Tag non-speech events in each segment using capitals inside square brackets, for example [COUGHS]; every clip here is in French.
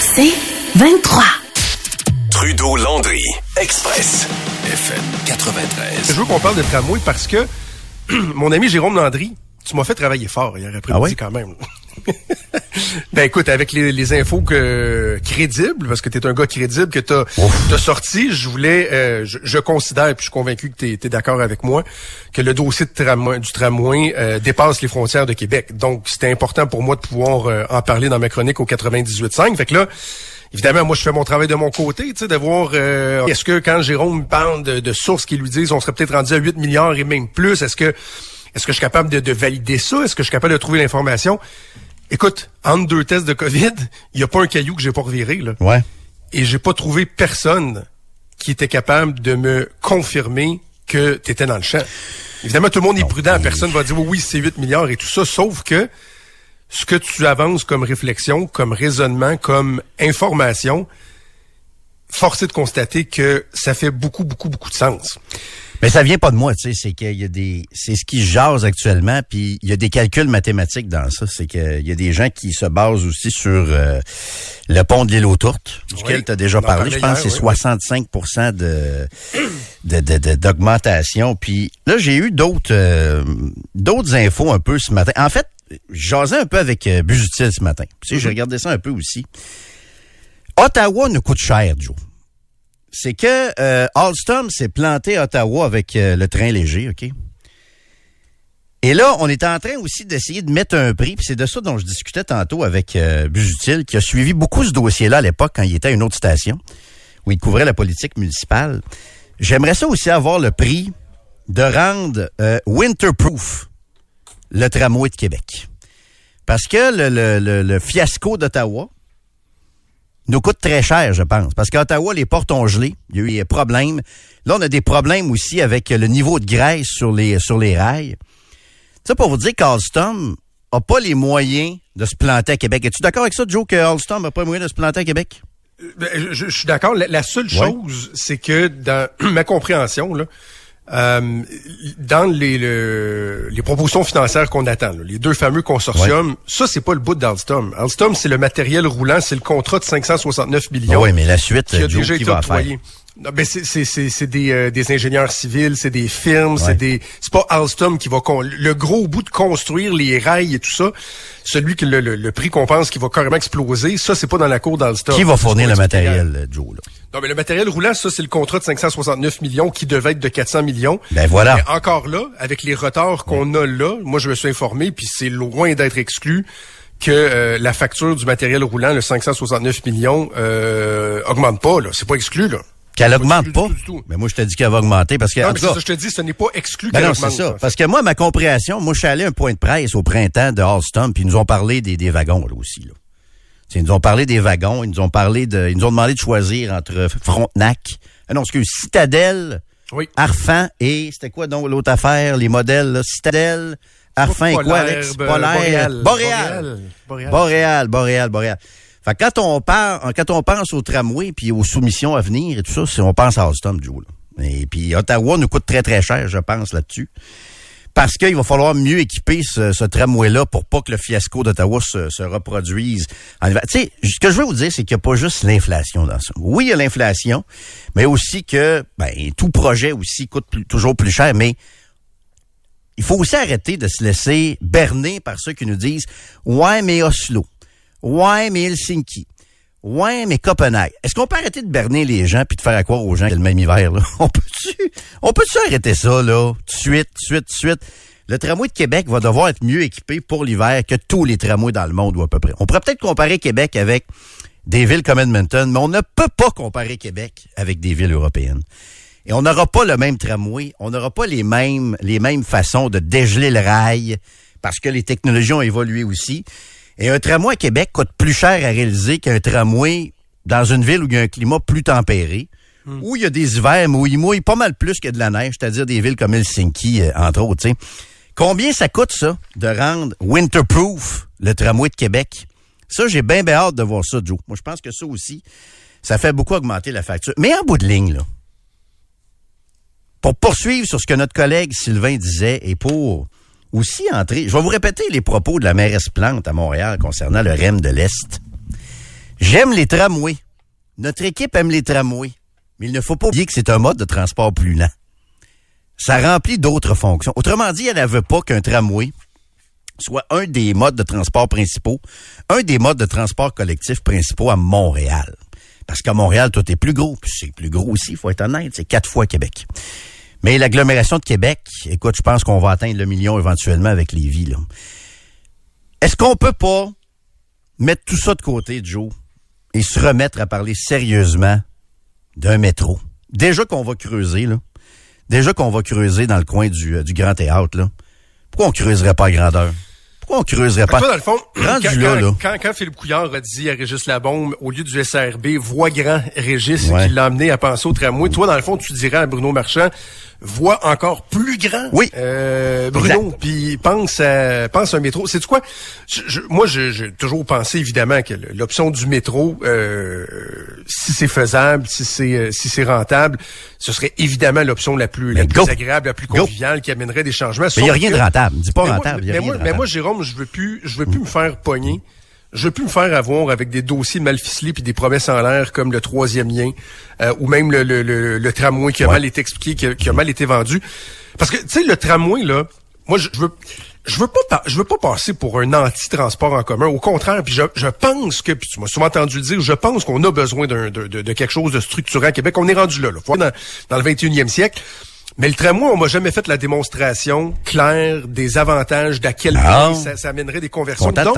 C'est 23. Trudeau-Landry, Express, FM 93. Je veux qu'on parle de tramway parce que [CLEARS THROAT] mon ami Jérôme Landry, tu m'as fait travailler fort hier après-midi Ah ouais? quand même. [LAUGHS] ben écoute, avec les, les infos que crédibles, parce que tu es un gars crédible que tu as, sorti, je voulais, euh, je, je considère, puis je suis convaincu que tu es, d'accord avec moi, que le dossier de tramway, du tramway euh, dépasse les frontières de Québec. Donc, c'était important pour moi de pouvoir euh, en parler dans ma chronique au 98.5. Fait que là, Évidemment, moi, je fais mon travail de mon côté, tu sais, de voir euh, est-ce que quand Jérôme parle de, de sources qui lui disent on serait peut-être rendu à 8 milliards et même plus, est-ce que est-ce que je suis capable de, de valider ça? Est-ce que je suis capable de trouver l'information? Écoute, entre deux tests de COVID, il n'y a pas un caillou que j'ai pas reviré, là. Ouais. Et j'ai pas trouvé personne qui était capable de me confirmer que tu étais dans le champ. Évidemment, tout le monde est prudent. Personne va dire oui, oui, c'est 8 milliards et tout ça, sauf que ce que tu avances comme réflexion, comme raisonnement, comme information, force est de constater que ça fait beaucoup, beaucoup, beaucoup de sens. Mais ça vient pas de moi, tu sais, c'est qu'il y a des, c'est ce qui jase actuellement, puis il y a des calculs mathématiques dans ça. C'est qu'il y a des gens qui se basent aussi sur euh, le pont de l'île aux Tourtes, duquel tu as déjà parlé. Je pense que c'est hier, oui. 65 de, de, de- de- d'augmentation. Puis là, j'ai eu d'autres, euh, d'autres infos un peu ce matin. En fait, jasais un peu avec euh, Busutil ce matin. Tu sais, j'ai regardé ça un peu aussi. Ottawa nous coûte cher, Joe c'est que euh, Alstom s'est planté à Ottawa avec euh, le train léger, OK? Et là, on est en train aussi d'essayer de mettre un prix, puis c'est de ça dont je discutais tantôt avec euh, Busutil, qui a suivi beaucoup ce dossier-là à l'époque quand il était à une autre station, où il couvrait la politique municipale. J'aimerais ça aussi avoir le prix de rendre euh, winterproof le tramway de Québec. Parce que le, le- le- le fiasco d'Ottawa, nous coûte très cher, je pense. Parce qu'à Ottawa, les portes ont gelé. Il y a eu des problèmes. Là, on a des problèmes aussi avec le niveau de graisse sur les, sur les rails. Ça, pour vous dire qu'Alstom a pas les moyens de se planter à Québec. Es-tu d'accord avec ça, Joe, que Alstom n'a pas les moyens de se planter à Québec? Ben, je, je suis d'accord. La, la seule Ouais. chose, c'est que dans [CLEARS THROAT] ma compréhension, là, euh, dans les, le- les propositions financières qu'on attend, là, les deux fameux consortiums, ça, c'est pas le bout d'Alstom. Alstom, c'est le matériel roulant, c'est le contrat de 569 millions. oui, mais la suite, qui a Joe, déjà qui va faire? Non, ben c'est c'est des euh, des ingénieurs civils, c'est des firmes, Ouais. c'est des c'est pas Alstom qui va con- le gros bout de construire les rails et tout ça, celui que le, le, le prix qu'on pense qui va carrément exploser, ça c'est pas dans la cour d'Alstom. Qui va fournir le matériel, euh, Joe? Là? Non, mais le matériel roulant, ça, c'est le contrat de 569 millions qui devait être de 400 millions. Ben voilà. Mais encore là, avec les retards qu'on a là, moi, je me suis informé, puis c'est loin d'être exclu que euh, la facture du matériel roulant, le 569 millions, euh, augmente pas, là. C'est pas exclu, là. Qu'elle augmente pas. du tout, du tout. Mais moi, je te dis qu'elle va augmenter parce que, Non, en mais tout c'est cas, ça, je te dis, ce n'est pas exclu Ben qu'elle non, c'est augmente. ça. Parce que moi, ma compréhension, moi, je suis allé à un point de presse au printemps de Alstom, puis ils nous ont parlé des, des wagons, là, aussi, là. T'sais, Ils nous ont parlé des wagons, ils nous ont parlé de, ils nous ont demandé de choisir entre Frontenac, ah non, excuse, Citadelle, Oui. Arfan et, c'était quoi donc l'autre affaire, les modèles, là? Citadelle, Arfan et quoi, Polaire, Alex? euh, Boréal. Boréal. Boréal. Boréal, Boréal, Boréal. Fait que quand on parle, quand on pense au tramway puis aux soumissions à venir et tout ça, on pense à Alstom, Joe. Là. Et puis Ottawa nous coûte très très cher, je pense là-dessus, parce qu'il va falloir mieux équiper ce, ce tramway-là pour pas que le fiasco d'Ottawa se, se reproduise. Tu sais, ce que je veux vous dire, c'est qu'il n'y a pas juste l'inflation dans ça. Oui, il y a l'inflation, mais aussi que ben tout projet aussi coûte toujours plus cher, mais il faut aussi arrêter de se laisser berner par ceux qui nous disent Ouais, mais Oslo. Ouais, mais Helsinki. Ouais, mais Copenhague. Est-ce qu'on peut arrêter de berner les gens puis de faire à croire aux gens qu'il y le même hiver, là? [LAUGHS] On peut-tu, on peut-tu arrêter ça, là? De suite, de suite, de suite. Le tramway de Québec va devoir être mieux équipé pour l'hiver que tous les tramways dans le monde ou à peu près. On pourrait peut-être comparer Québec avec des villes comme Edmonton, mais on ne peut pas comparer Québec avec des villes européennes. Et on n'aura pas le même tramway, on n'aura pas les mêmes, les mêmes façons de dégeler le rail parce que les technologies ont évolué aussi. Et un tramway à Québec coûte plus cher à réaliser qu'un tramway dans une ville où il y a un climat plus tempéré, où il y a des hivers, mais où il mouille pas mal plus que de la neige, c'est-à-dire des villes comme Helsinki, euh, entre autres. Combien ça coûte, ça, de rendre winterproof le tramway de Québec? Ça, j'ai bien, bien hâte de voir ça, Joe. Moi, je pense que ça aussi, ça fait beaucoup augmenter la facture. Mais en bout de ligne, là, pour poursuivre sur ce que notre collègue Sylvain disait et pour aussi je vais vous répéter les propos de la mairesse Plante à Montréal concernant le REM de l'Est. J'aime les tramways. Notre équipe aime les tramways. Mais il ne faut pas oublier que c'est un mode de transport plus lent. Ça remplit d'autres fonctions. Autrement dit, elle ne veut pas qu'un tramway soit un des modes de transport principaux, un des modes de transport collectif principaux à Montréal. Parce qu'à Montréal, tout est plus gros. Puis c'est plus gros aussi, il faut être honnête. C'est quatre fois Québec. Mais l'agglomération de Québec, écoute, je pense qu'on va atteindre le million éventuellement avec les villes. Est-ce qu'on peut pas mettre tout ça de côté, Joe, et se remettre à parler sérieusement d'un métro? Déjà qu'on va creuser, là. Déjà qu'on va creuser dans le coin du, euh, du Grand Théâtre, là. Pourquoi on creuserait pas à grandeur? Pourquoi on creuserait pas? toi, dans le fond, [COUGHS] quand, là, là? quand- quand Philippe Couillard a dit à Régis Labombe, au lieu du SRB, voix grand Régis, Ouais. qui l'a amené à penser au tramway, toi, dans le fond, tu dirais à Bruno Marchand, voix encore plus grand, Oui. euh, Bruno, puis pense à, pense à un métro. C'est quoi? Je- je- moi, je- j'ai toujours pensé, évidemment, que l'option du métro, euh, si c'est faisable, si c'est euh, si c'est rentable, ce serait évidemment l'option la plus, la plus agréable, la plus Go. conviviale, qui amènerait des changements. Mais il n'y a rien que- de rentable. Dis pas mais rentable. il y a mais, rien moi, de mais moi, rentable. Jérôme, je veux plus, je veux plus me faire pogner. Je plus me faire avoir avec des dossiers mal ficelés puis des promesses en l'air comme le troisième lien euh, ou même le, le, le, le tramway qui a Ouais. mal été expliqué, qui a, qui a mal été vendu. Parce que tu sais le tramway là, moi je, je veux je veux pas pa- je veux pas passer pour un anti-transport en commun. Au contraire, puis je, je pense que puis tu m'as souvent entendu le dire, je pense qu'on a besoin d'un de, de, de quelque chose de structurant à Québec. On est rendu là, là. Faut dans, dans le 21e siècle. Mais le tramway, on m'a jamais fait la démonstration claire des avantages, d'à quel Non. point ça, ça amènerait des conversions. Donc.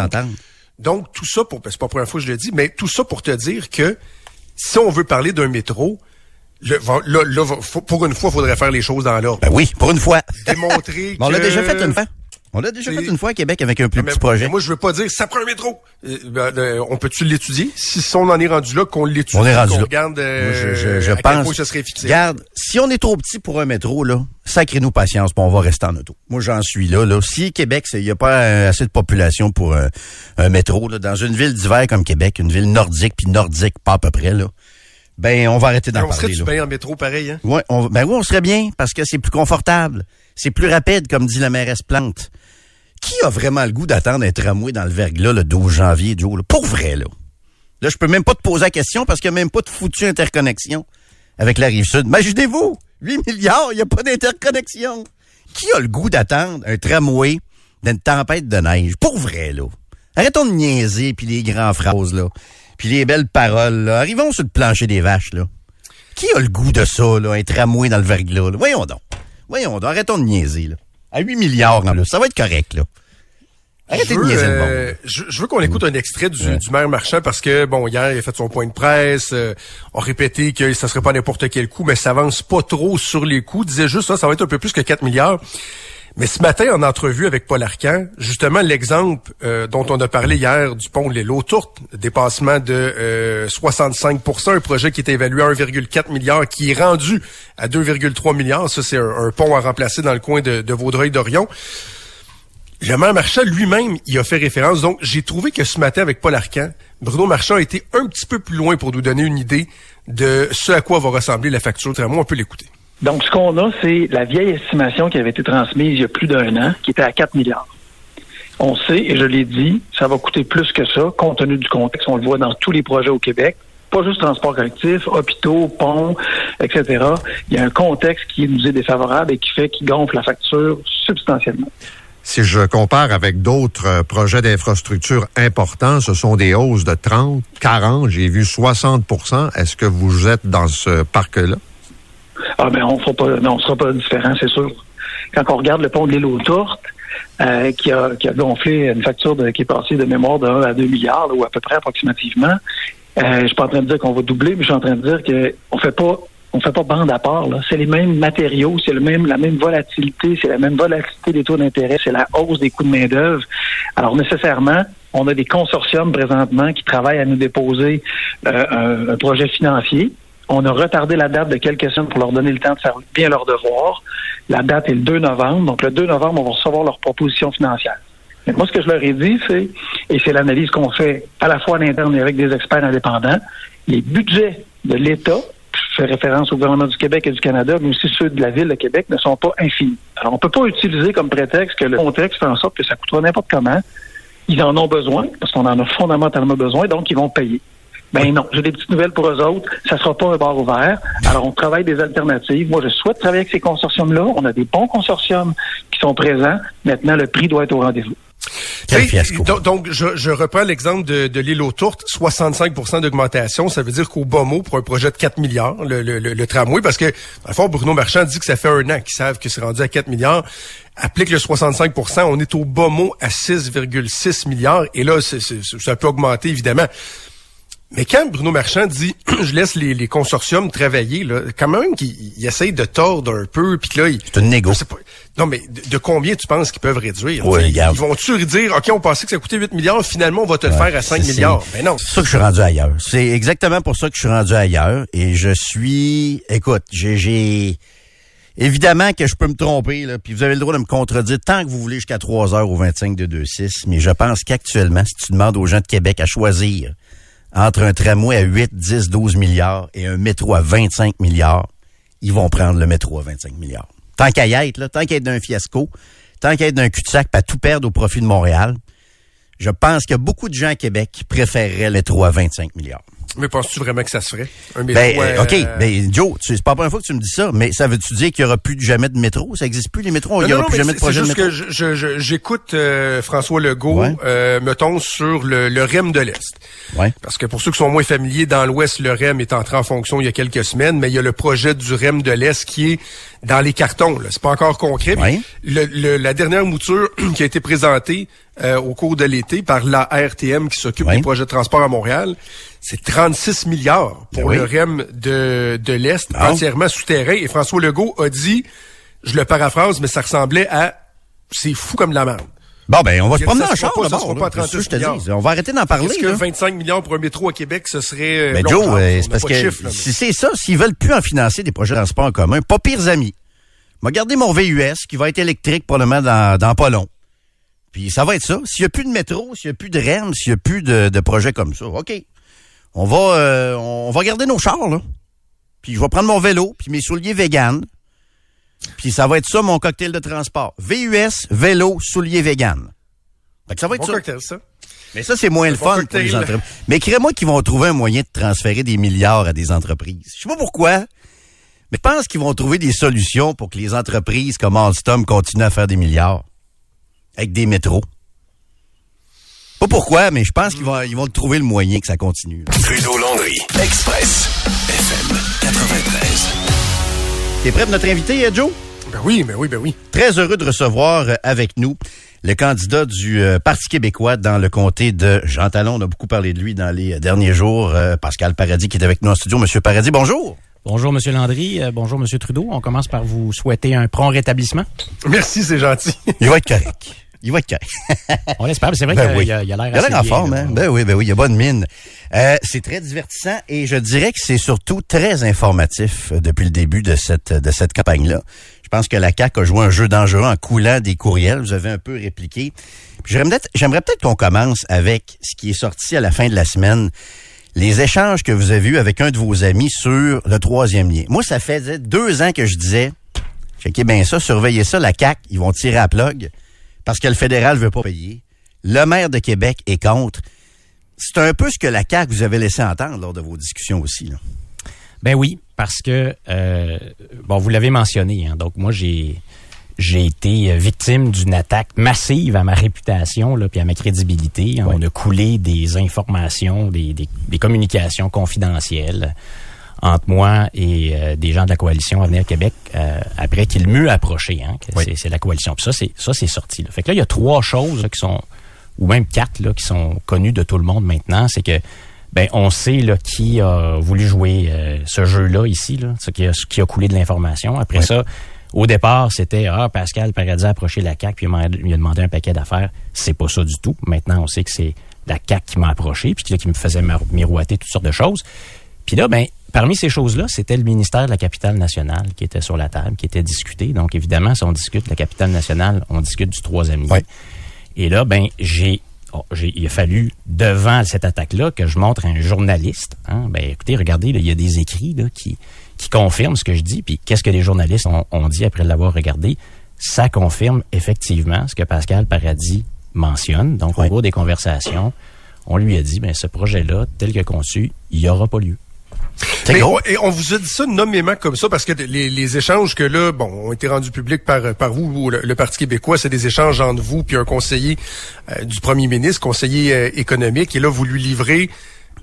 Donc, tout ça pour, c'est pas la première fois que je le dis, mais tout ça pour te dire que si on veut parler d'un métro, le- va- là, là, pour une fois, il faudrait faire les choses dans l'ordre. Ben oui, pour une fois. Démontrer [LAUGHS] Mais on l'a déjà fait une fois. On l'a déjà fait une fois à Québec avec un plus Mais- petit projet. mais moi, je veux pas dire ça prend un métro. Euh, ben, euh, on peut-tu l'étudier? Si, si on en est rendu là, qu'on l'étudie, On est rendu là. regarde euh, je, je, je à quel pense. point ça serait efficace. Regarde, si on est trop petit pour un métro, là, sacrez-nous patience, puis on va rester en auto. Moi, j'en suis là. là. Si Québec, il n'y a pas euh, assez de population pour un, un métro, là, dans une ville d'hiver comme Québec, une ville nordique, puis nordique pas à peu près, là, ben, on va arrêter d'en on parler. serait-tu là. bien en métro pareil, hein? Ouais, on, ben oui, on serait bien, parce que c'est plus confortable. C'est plus rapide, comme dit la mairesse Plante. Qui a vraiment le goût d'attendre un tramway dans le verglas le 12 janvier, Joe? Pour vrai, là. Là, je peux même pas te poser la question parce qu'il n'y a même pas de foutue interconnexion avec la rive sud. Imaginez-vous, 8 milliards, il n'y a pas d'interconnexion. Qui a le goût d'attendre un tramway d'une tempête de neige? Pour vrai, là. Arrêtons de niaiser, puis les grands phrases, là. Puis les belles paroles, là. Arrivons sur le plancher des vaches, là. Qui a le goût de ça, là, un tramway dans le verglas, là? Voyons donc. Voyons donc, arrêtons de niaiser, là. À 8 milliards, ça va être correct, là. Arrêtez Je veux, euh, je, je veux qu'on écoute un extrait du, du maire Marchand parce que, bon, hier, il a fait son point de presse, euh, on répétait que ça serait pas n'importe quel coup, mais ça avance pas trop sur les coups. Il disait juste ça, ça va être un peu plus que 4 milliards. Mais ce matin, en entrevue avec Paul Arcan, justement, l'exemple euh, dont on a parlé hier du pont de l'île Tourte, dépassement de euh, 65% un projet qui était évalué à 1,4 milliard, qui est rendu à 2,3 milliards. Ça, c'est un, pont à remplacer dans le coin de, de Vaudreuil-Dorion. Le maire Marchand lui-même y a fait référence. Donc, j'ai trouvé que ce matin, avec Paul Arcan, Bruno Marchand a été un petit peu plus loin pour nous donner une idée de ce à quoi va ressembler la facture tramway. On peut l'écouter. Donc, ce qu'on a, c'est la vieille estimation qui avait été transmise il y a plus d'un an, qui était à 4 milliards. On sait, et je l'ai dit, ça va coûter plus que ça, compte tenu du contexte. On le voit dans tous les projets au Québec. Pas juste transport collectif, hôpitaux, ponts, etc. Il y a un contexte qui nous est défavorable et qui fait qu'il gonfle la facture substantiellement. Si je compare avec d'autres euh, projets d'infrastructure importants, ce sont des hausses de 30, 40, j'ai vu 60% Est-ce que vous êtes dans ce parc-là? Ah ben on non, on sera pas différent, c'est sûr. Quand on regarde le pont de l'île aux Tourtes, euh, qui, a, gonflé une facture qui est passée de mémoire de 1 à 2 milliards, ou à peu près approximativement, euh, je suis pas en train de dire qu'on va doubler, mais je suis en train de dire que on fait pas on fait pas bande à part. C'est les mêmes matériaux, c'est le même la même volatilité, c'est la même volatilité des taux d'intérêt, c'est la hausse des coûts de main d'œuvre. Alors nécessairement, On a des consortiums présentement qui travaillent à nous déposer euh, un projet financier. On a retardé la date de quelques semaines pour leur donner le temps de faire bien leur devoir. La date est le 2 novembre. Donc, le 2 novembre, on va recevoir leur proposition financière. Mais moi, ce que je leur ai dit, c'est, et c'est l'analyse qu'on fait à la fois à l'interne et avec des experts indépendants, les budgets de l'État, je fais référence au gouvernement du Québec et du Canada, mais aussi ceux de la Ville de Québec, ne sont pas infinis. Alors, on peut pas utiliser comme prétexte que le contexte fait en sorte que ça coûtera n'importe comment. Ils en ont besoin, parce qu'on en a fondamentalement besoin, donc ils vont payer. Ben non, j'ai des petites nouvelles pour eux autres. Ça sera pas un bar ouvert. Alors, on travaille des alternatives. Moi, je souhaite travailler avec ces consortiums-là. On a des bons consortiums qui sont présents. Maintenant, le prix doit être au rendez-vous. Donc, donc, je, je reprends l'exemple de, de l'île aux Tourtes, 65% d'augmentation. Ça veut dire qu'au bas mot, pour un projet de 4 milliards, le, le, le, le tramway, parce que, dans le fond, Bruno Marchand dit que ça fait un an qu'ils savent que c'est rendu à 4 milliards. Applique le 65% on est au bas mot à 6,6 milliards. Et là, ça peut augmenter, évidemment. Mais quand Bruno Marchand dit [CLEARS THROAT] je laisse les, les consortiums travailler, là, quand même qu'il il essaye de tordre un peu, puis que là, il, C'est une négo. pas. Non, mais de, de combien tu penses qu'ils peuvent réduire? Regarde. ils vont-tu dire OK, on pensait que ça coûtait 8 milliards, finalement on va te le faire à 5 C'est- milliards. Mais non. C'est ça que je suis rendu ailleurs. C'est exactement pour ça que je suis rendu ailleurs. Et je suis, écoute, j'ai, j'ai- évidemment que je peux me tromper, là, puis vous avez le droit de me contredire tant que vous voulez jusqu'à 3 heures au 25 de 2-6. Mais je pense qu'actuellement, si tu demandes aux gens de Québec à choisir entre un tramway à 8, 10, 12 milliards et un métro à 25 milliards, ils vont prendre le métro à 25 milliards. Tant qu'à y être, là, tant qu'à être d'un fiasco, tant qu'à être d'un cul-de-sac, pas tout perdre au profit de Montréal, je pense a beaucoup de gens à Québec préféreraient le métro à 25 milliards. Mais penses-tu vraiment que ça se ferait? Un métro, Ben, euh, euh, OK, ben, Joe, tu- c'est pas la première fois que tu me dis ça, mais ça veut-tu dire qu'il y aura plus jamais de métro? Ça existe plus, les métros? Il y Non, aura non, plus mais jamais de c'est- projet c'est de juste métro? que je- je- je- j'écoute euh, François Legault, Ouais. euh, mettons, sur le, le REM de l'Est. Ouais. Parce que pour ceux qui sont moins familiers, dans l'Ouest, le REM est entré en fonction il y a quelques semaines, mais il y a le projet du REM de l'Est qui est dans les cartons. C'est pas encore concret. Ouais. Le- le- la dernière mouture [CLEARS THROAT] qui a été présentée euh, au cours de l'été par la RTM qui s'occupe des projets de transport à Montréal, c'est 36 milliards pour Ben oui. le REM de, de l'Est, Bon. entièrement souterrain. Et François Legault a dit, je le paraphrase, mais ça ressemblait à c'est fou comme de la merde. Bon, ben, on va se promener en char, là. que je te 36 dis. On va arrêter d'en parler, Est-ce que là. 25 millions pour un métro à Québec, ce serait... euh, Mais long Joe, euh, c'est parce que chiffre, là, si c'est ça, s'ils veulent plus en financer des projets de transport en commun, pas pires amis. M'a gardé mon VUS qui va être électrique probablement dans, dans pas long. Puis ça va être ça. S'il y a plus de métro, s'il y a plus de REM, s'il y a plus de, de projets comme ça, OK. On va euh, on va garder nos chars, là. Puis je vais prendre mon vélo, puis mes souliers vegan. Puis ça va être ça mon cocktail de transport. VUS, vélo, souliers vegan. Fait que ça va être Bon ça. cocktail, ça. Mais ça, c'est moins le fun pour les entreprises. Mais crée-moi qu'ils vont trouver un moyen de transférer des milliards à des entreprises. Je sais pas pourquoi, mais je pense qu'ils vont trouver des solutions pour que les entreprises comme Alstom continuent à faire des milliards. Avec des métros. Pas pourquoi, mais je pense qu'ils vont, ils vont trouver le moyen que ça continue. Trudeau-Landry, Express, FM 93. T'es prêt pour notre invité, euh, Joe? Ben oui, ben oui, ben oui. Très heureux de recevoir euh, avec nous le candidat du euh, Parti québécois dans le comté de Jean Talon. On a beaucoup parlé de lui dans les derniers jours. Pascal Paradis qui est avec nous en studio. Monsieur Paradis, bonjour. Bonjour, Monsieur Landry. Euh, bonjour, Monsieur Trudeau. On commence par vous souhaiter un prompt rétablissement. Merci, c'est gentil. Il va être correct. Il va être correct. [LAUGHS] On l'espère. mais C'est vrai Ben qu'il oui. y a l'air Il a l'air en forme, hein? Ben oui, ben oui, il a bonne mine. Euh, c'est très divertissant et je dirais que c'est surtout très informatif euh, depuis le début de cette de cette campagne-là. Je pense que la CAQ a joué un jeu dangereux en coulant des courriels. Vous avez un peu répliqué. Puis J'aimerais peut-être qu'on commence avec ce qui est sorti à la fin de la semaine. Les échanges que vous avez eus avec un de vos amis sur le troisième lien. Moi, ça faisait deux ans que je disais, checkez bien ça, surveillez ça, la CAQ, ils vont tirer à plug parce que le fédéral veut pas payer. Le maire de Québec est contre. C'est un peu ce que la CAQ vous avait laissé entendre lors de vos discussions aussi. Là. Ben oui, parce que euh, bon, vous l'avez mentionné. Hein, donc moi, j'ai j'ai été euh, victime d'une attaque massive à ma réputation là, puis à ma crédibilité. On a coulé des informations, des, des, des communications confidentielles entre moi et euh, des gens de la coalition Avenir Québec euh, après qu'il m'eût approché. Hein, Oui. c'est, c'est la coalition. Puis ça, c'est ça, c'est sorti. Là. Fait que là, il y a trois choses là, qui sont, ou même quatre là, qui sont connues de tout le monde maintenant. C'est que ben on sait là, qui a voulu jouer euh, ce jeu-là ici, là, ce qui a, ce qui a coulé de l'information. Après Oui. ça, Au départ, c'était ah Pascal Paradis a approché la CAC puis il a demandé un paquet d'affaires. C'est pas ça du tout. Maintenant, on sait que c'est la CAC qui m'a approché puis là, qui me faisait miroiter toutes sortes de choses. Puis là, ben parmi ces choses-là, c'était le ministère de la capitale nationale qui était sur la table, qui était discuté. Donc évidemment, si on discute de la capitale nationale, on discute du troisième lien. Ouais. Et là, ben j'ai oh, j'ai- il a fallu, devant cette attaque-là, que je montre à un journaliste. Hein, ben, écoutez, regardez, là, il y a des écrits là, qui, qui confirment ce que je dis. Puis qu'est-ce que les journalistes ont, ont dit après l'avoir regardé? Ça confirme effectivement ce que Pascal Paradis mentionne. Donc, au cours des conversations, on lui a dit, ben, ce projet-là, tel que conçu, il n'y aura pas lieu. Mais on, et on vous a dit ça nommément comme ça parce que les, les échanges que là, bon, ont été rendus publics par par vous, ou le, le Parti québécois, c'est des échanges entre vous puis un conseiller euh, du premier ministre, conseiller euh, économique, et là vous lui livrez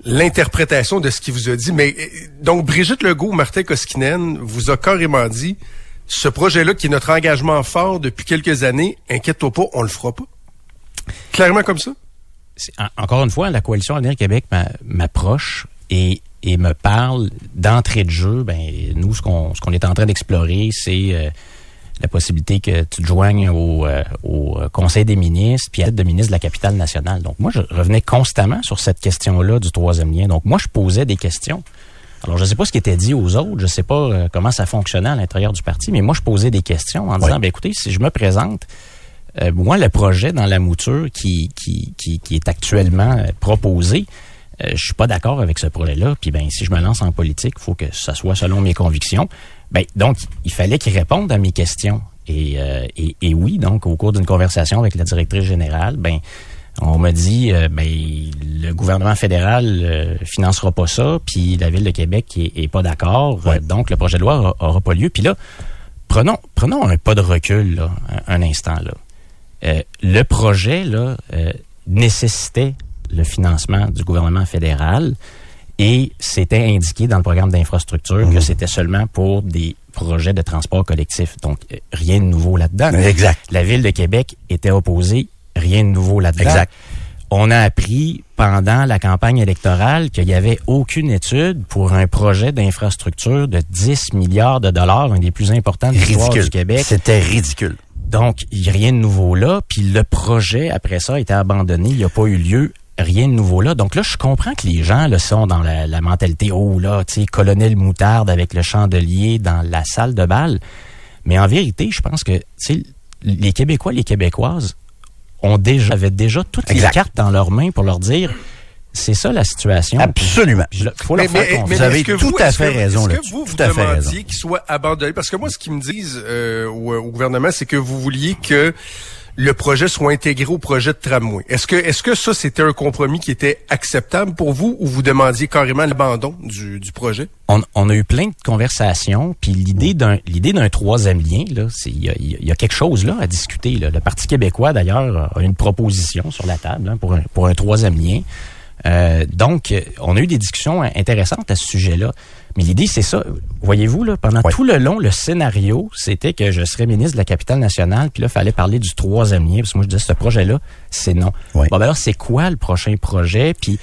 l'interprétation de ce qu'il vous a dit. Mais euh, donc Brigitte Legault, Martin Koskinen vous a carrément dit ce projet-là qui est notre engagement fort depuis quelques années, inquiète-toi pas, on le fera pas. Clairement comme ça. en- encore une fois, la coalition Avenir Québec m'a- m'approche et, et me parle d'entrée de jeu. Ben, nous, ce qu'on ce qu'on est en train d'explorer, c'est euh, la possibilité que tu te joignes au, euh, au Conseil des ministres, puis à être de ministre de la capitale nationale. Donc, moi, je revenais constamment sur cette question-là du troisième lien. Donc, moi, je posais des questions. Alors, je ne sais pas ce qui était dit aux autres, je ne sais pas euh, comment ça fonctionnait à l'intérieur du parti, mais moi, je posais des questions en disant, ben, écoutez, si je me présente, euh, moi, le projet dans la mouture qui, qui, qui, qui est actuellement euh, proposé, euh, je suis pas d'accord avec ce projet-là. Puis ben, si je me lance en politique, il faut que ça soit selon mes convictions. Ben, donc, il fallait qu'il réponde à mes questions. Et, euh, et, et oui, donc, au cours d'une conversation avec la directrice générale, ben, on m'a dit, euh, ben, le gouvernement fédéral euh, financera pas ça, puis la ville de Québec est, est pas d'accord, euh, donc le projet de loi aura, aura pas lieu. Puis là, prenons, prenons un pas de recul, là, un, un instant là. Le projet là nécessitait le financement du gouvernement fédéral et c'était indiqué dans le programme d'infrastructure que c'était seulement pour des projets de transport collectif. Donc euh, rien de nouveau là-dedans. Exact. La ville de Québec était opposée, rien de nouveau là-dedans. Exact. On a appris pendant la campagne électorale qu'il n'y avait aucune étude pour un projet d'infrastructure de 10 milliards de dollars, un des plus importants de l'histoire du Québec. C'était ridicule. Donc, il n'y a rien de nouveau là. Puis le projet, après ça, a été abandonné. Il n'y a pas eu lieu. Rien de nouveau là. Donc là, je comprends que les gens là, sont dans la, la mentalité, oh là, tu sais, colonel moutarde avec le chandelier dans la salle de bal. Mais en vérité, je pense que, tu sais, les Québécois, les Québécoises ont déjà, avaient déjà toutes Exact. les cartes dans leurs mains pour leur dire, c'est ça la situation. Absolument. Puis je- faut leur faire confiance. Vous avez tout à fait que- raison Est-ce que là-dessus. vous, vous Tout à fait raison. demandiez qu'il soit abandonné? Parce que moi, ce qu'ils me disent euh, au, au gouvernement, c'est que vous vouliez que le projet soit intégré au projet de tramway. Est-ce que, est-ce que ça, c'était un compromis qui était acceptable pour vous ou vous demandiez carrément l'abandon du, du projet? on, on a eu plein de conversations, puis l'idée d'un l'idée d'un troisième lien, là, c'est il y y a quelque chose là à discuter. Là. Le Parti québécois d'ailleurs a une proposition sur la table hein, pour un pour un troisième lien. Euh, donc, on a eu des discussions intéressantes à ce sujet-là. Mais l'idée, c'est ça. Voyez-vous, là, pendant tout le long, le scénario, c'était que je serais ministre de la capitale nationale, puis là, il fallait parler du troisième lien, parce que moi, je disais, ce projet-là, c'est non. Ouais. Bon, ben alors, c'est quoi le prochain projet? Puis,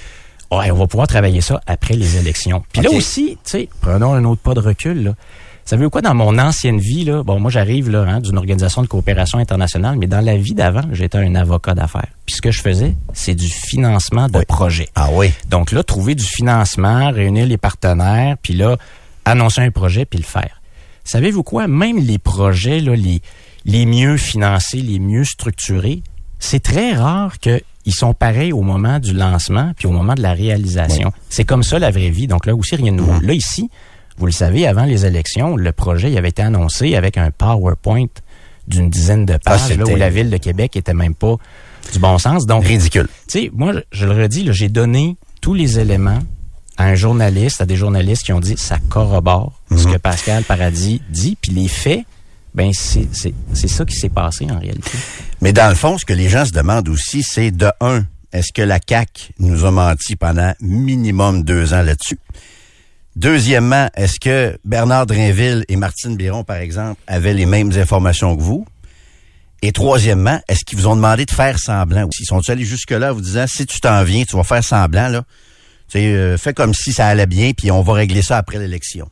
ouais, on va pouvoir travailler ça après les élections. Puis là aussi, tu sais, prenons un autre pas de recul, là. Savez-vous quoi, dans mon ancienne vie, là, bon, moi, j'arrive là, hein, d'une organisation de coopération internationale, mais dans la vie d'avant, j'étais un avocat d'affaires. Puis ce que je faisais, c'est du financement de Oui. projets. Ah oui. Donc là, trouver du financement, réunir les partenaires, puis là, annoncer un projet, puis le faire. Savez-vous quoi? Même les projets, là, les, les mieux financés, les mieux structurés, c'est très rare qu'ils sont pareils au moment du lancement puis au moment de la réalisation. C'est comme ça la vraie vie. Donc là aussi, rien de nouveau. Là, ici, vous le savez, avant les élections, le projet il avait été annoncé avec un PowerPoint d'une dizaine de pages, là, c'était- où la ville de Québec était même pas du bon sens. Donc, Ridicule. tu sais, moi, je- le redis, là, j'ai donné tous les éléments à un journaliste, à des journalistes qui ont dit ça corrobore ce Mhm. que Pascal Paradis dit, puis les faits, ben c'est c'est c'est ça qui s'est passé en réalité. Mais dans le fond, ce que les gens se demandent aussi, c'est de un, est-ce que la CAC nous a menti pendant minimum deux ans là-dessus? Deuxièmement, est-ce que Bernard Drinville et Martine Biron, par exemple, avaient les mêmes informations que vous? Et troisièmement, est-ce qu'ils vous ont demandé de faire semblant aussi? Ils sont allés jusque-là en vous disant, si tu t'en viens, tu vas faire semblant, là. Tu sais, euh, fais comme si ça allait bien, puis on va régler ça après l'élection.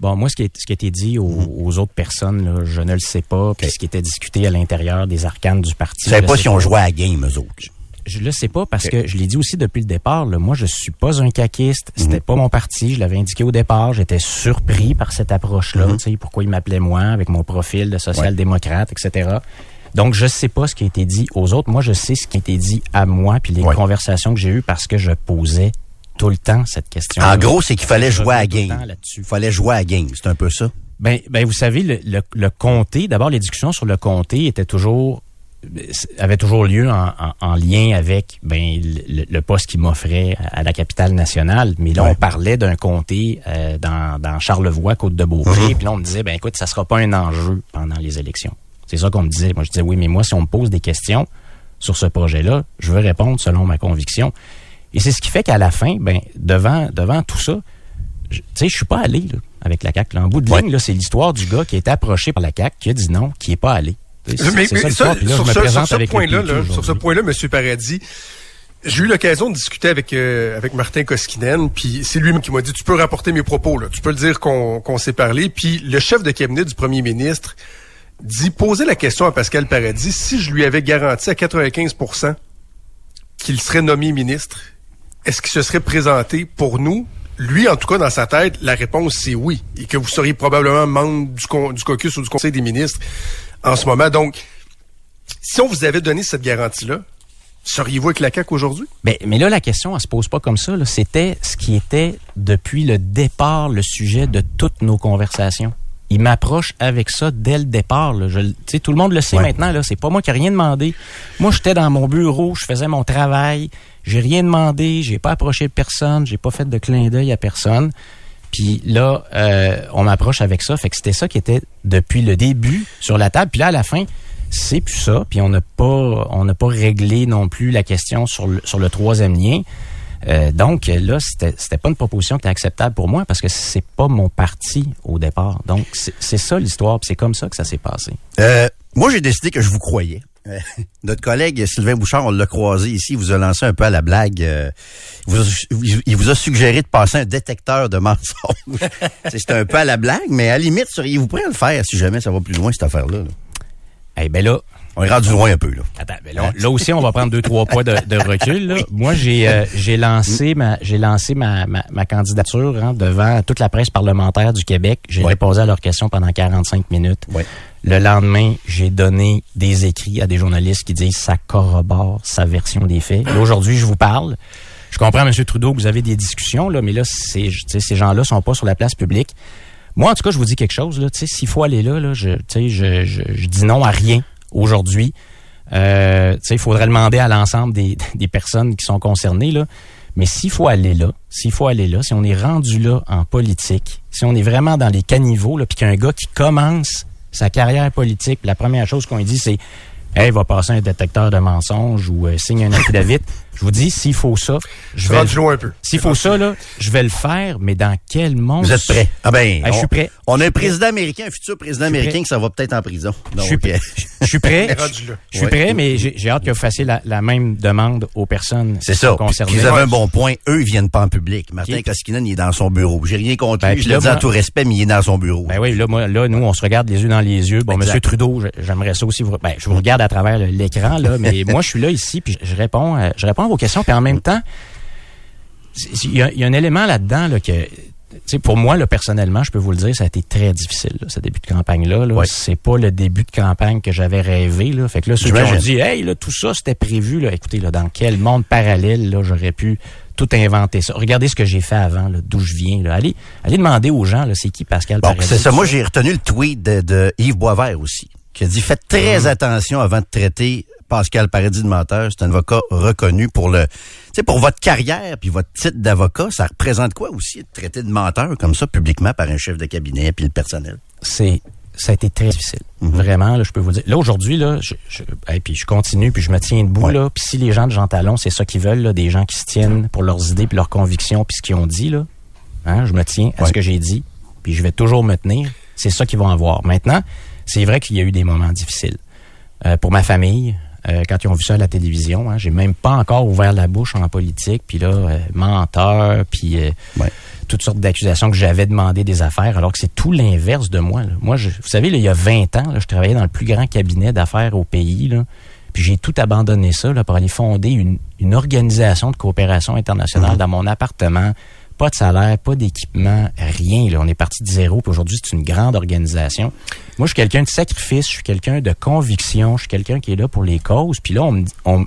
Bon, moi, ce qui, est, ce qui a été dit aux, aux autres personnes, là, je ne le sais pas. Puis ce qui était discuté à l'intérieur des arcanes du parti. Tu savais je pas si on jouait à la game, eux autres. Je le sais pas parce que je l'ai dit aussi depuis le départ. Là, moi, je suis pas un caquiste. C'était pas mon parti. Je l'avais indiqué au départ. J'étais surpris par cette approche-là. Tu sais, pourquoi il m'appelait moi avec mon profil de social-démocrate, etc. Donc, je sais pas ce qui a été dit aux autres. Moi, je sais ce qui a été dit à moi puis les Ouais. conversations que j'ai eues parce que je posais tout le temps cette question. En gros, c'est qu'il fallait Je jouer à game. Il fallait jouer à game. C'est un peu ça. Ben, ben, vous savez, le, le, le comté, d'abord, les discussions sur le comté étaient toujours avaient toujours lieu en, en- en lien avec ben, le, le poste qu'il m'offrait à la capitale nationale. Mais là, Ouais. on parlait d'un comté euh, dans, dans Charlevoix, Côte-de-Beaupré. Mhm. Puis là, on me disait, ben écoute, ça sera pas un enjeu pendant les élections. C'est ça qu'on me disait. Moi, je disais, oui, mais moi, si on me pose des questions sur ce projet-là, je veux répondre selon ma conviction. Et c'est ce qui fait qu'à la fin, ben, devant, devant tout ça, tu sais, je suis pas allé là, avec la CAQ. Là. En bout de Ouais. ligne, c'est l'histoire du gars qui a été approché par la CAQ, qui a dit non, qui est pas allé. Mais, ça sur ce, point-là, sur ce point-là, Monsieur Paradis, j'ai eu l'occasion de discuter avec euh, avec Martin Koskinen, puis c'est lui qui m'a dit tu peux rapporter mes propos là, tu peux le dire qu'on qu'on s'est parlé, puis le chef de cabinet du premier ministre dit poser la question à Pascal Paradis si je lui avais garanti à 95% qu'il serait nommé ministre, est-ce qu'il se serait présenté pour nous? Lui, en tout cas, dans sa tête, la réponse, c'est oui. Et que vous seriez probablement membre du, con- du caucus ou du Conseil des ministres en ce moment. Donc, si on vous avait donné cette garantie-là, seriez-vous avec la CAQ aujourd'hui? Ben, mais là, la question, elle se pose pas comme ça. là. C'était ce qui était, depuis le départ, le sujet de toutes nos conversations. Il m'approche avec ça dès le départ. Là. Je, le- tu sais, tout le monde le sait Ouais. maintenant. Là. C'est pas moi qui ai rien demandé. Moi, j'étais dans mon bureau, je faisais mon travail. J'ai rien demandé. J'ai pas approché personne. J'ai pas fait de clin d'œil à personne. Puis là, euh, on m'approche avec ça. Fait que c'était ça qui était depuis le début sur la table. Puis là, à la fin, c'est plus ça. Puis on n'a pas, on n'a pas réglé non plus la question sur le, sur le troisième lien. Euh, donc là, c'était, c'était pas une proposition qui était acceptable pour moi parce que c'est pas mon parti au départ. Donc c'est, c'est ça l'histoire. Puis c'est comme ça que ça s'est passé. Euh, moi, j'ai décidé que je vous croyais. Euh, [LAUGHS] notre collègue Sylvain Bouchard, on l'a croisé ici, il vous a lancé un peu à la blague. euh, il, vous a, il vous a suggéré de passer un détecteur de mensonges. [LAUGHS] C'est- C'était un peu à la blague, mais à la limite, seriez-vous prêt à le faire si jamais ça va plus loin, cette affaire-là? là? Eh ben là, On est rendu loin un peu, là. Attends, ben là, là aussi, on va prendre deux, trois poids de, de recul. Là. [LAUGHS] Moi, j'ai euh, j'ai lancé ma j'ai lancé ma, ma, ma candidature hein, devant toute la presse parlementaire du Québec. J'ai Ouais. répondu à leurs questions pendant 45 minutes. Ouais. Le lendemain, j'ai donné des écrits à des journalistes qui disent ça corrobore sa version des faits. Aujourd'hui, je vous parle. Je comprends, M. Trudeau, que vous avez des discussions, là, mais là, sais, ces gens-là sont pas sur la place publique. Moi, en tout cas, je vous dis quelque chose. Là, s'il faut aller là, je, je, je, dis non à rien aujourd'hui. Euh, il faudrait demander à l'ensemble [LAUGHS] des, personnes qui sont concernées. Là. Mais s'il faut aller là, s'il faut aller là, si on est rendu là en politique, si on est vraiment dans les caniveaux, puis qu'il y a un gars qui commence sa carrière politique, la première chose qu'on lui dit, c'est Hey, va passer un détecteur de mensonges ou euh, signe un affidavit. Je vous dis, s'il faut ça, je vais. Rendu le- loin un peu. S'il faut ça, là, je vais le faire, mais dans quel monde? Vous êtes prêts? Ah ben, Ah, je suis prêt. On a un président américain, un futur président américain prêt. qui ça va peut-être en prison. Je suis prêt. euh, Je suis prêt. [LAUGHS] Je suis prêt, mais j'ai hâte que vous fassiez la, la même demande aux personnes C'est ça. concernées. puis vous avez un bon point. Eux, ils viennent pas en public. Martin Ok. Koskinen, il est dans son bureau. J'ai rien contre Ben, lui. Je le là, dis en tout respect, mais il est dans son bureau. Ben oui, là, moi, là, nous, on se regarde les yeux dans les yeux. Bon. Monsieur Trudeau, j'aimerais ça aussi. Vous, ben, je vous regarde à travers l'écran, là, mais [LAUGHS] moi, je suis là ici, puis je réponds, euh, je réponds à vos questions, puis en même temps, il y, a- il y a un élément là-dedans là, que, tu sais, pour moi, là, personnellement, je peux vous le dire, ça a été très difficile, là, ce début de campagne-là. Là. C'est pas le début de campagne que j'avais rêvé. Là. Fait que là, ceux qui ont dit, hey, là, tout ça, c'était prévu. Là. Écoutez, là, dans quel monde parallèle, là, j'aurais pu tout inventer ça? Regardez ce que j'ai fait avant, là, d'où je viens. Là. Allez, allez demander aux gens, là, c'est qui Pascal Bon, c'est ça. Moi, j'ai retenu le tweet de, de Yves Boisvert aussi, qui a dit faites très Hum. attention avant de traiter Pascal Paradis de menteur. C'est un avocat reconnu pour le, tu sais, pour votre carrière puis votre titre d'avocat. Ça représente quoi aussi de traiter de menteur comme ça publiquement par un chef de cabinet puis le personnel? c'est ça a été très difficile. Mhm. Vraiment, là, je peux vous dire. Là, aujourd'hui, là, je, puis je continue, puis je me tiens debout, Ouais. là. Puis si les gens de Jean Talon, c'est ça qu'ils veulent, là, des gens qui se tiennent pour leurs idées, puis leurs convictions, puis ce qu'ils ont dit, là, hein, je me tiens à Ouais. ce que j'ai dit, puis je vais toujours me tenir. C'est ça qu'ils vont avoir. Maintenant, c'est vrai qu'il y a eu des moments difficiles. Euh, pour ma famille, euh, quand ils ont vu ça à la télévision, hein, j'ai même pas encore ouvert la bouche en politique, puis là, euh, menteur, puis... euh, Ouais. toutes sortes d'accusations que j'avais demandé des affaires, alors que c'est tout l'inverse de moi. là. Moi, je, vous savez, là, il y a 20 ans, là, je travaillais dans le plus grand cabinet d'affaires au pays. Là, puis j'ai tout abandonné ça là, pour aller fonder une, une organisation de coopération internationale dans mon appartement. Pas de salaire, pas d'équipement, rien. Là. On est parti de zéro. Puis aujourd'hui, c'est une grande organisation. Moi, je suis quelqu'un de sacrifice, je suis quelqu'un de conviction, je suis quelqu'un qui est là pour les causes. Puis là, on me, dit- on,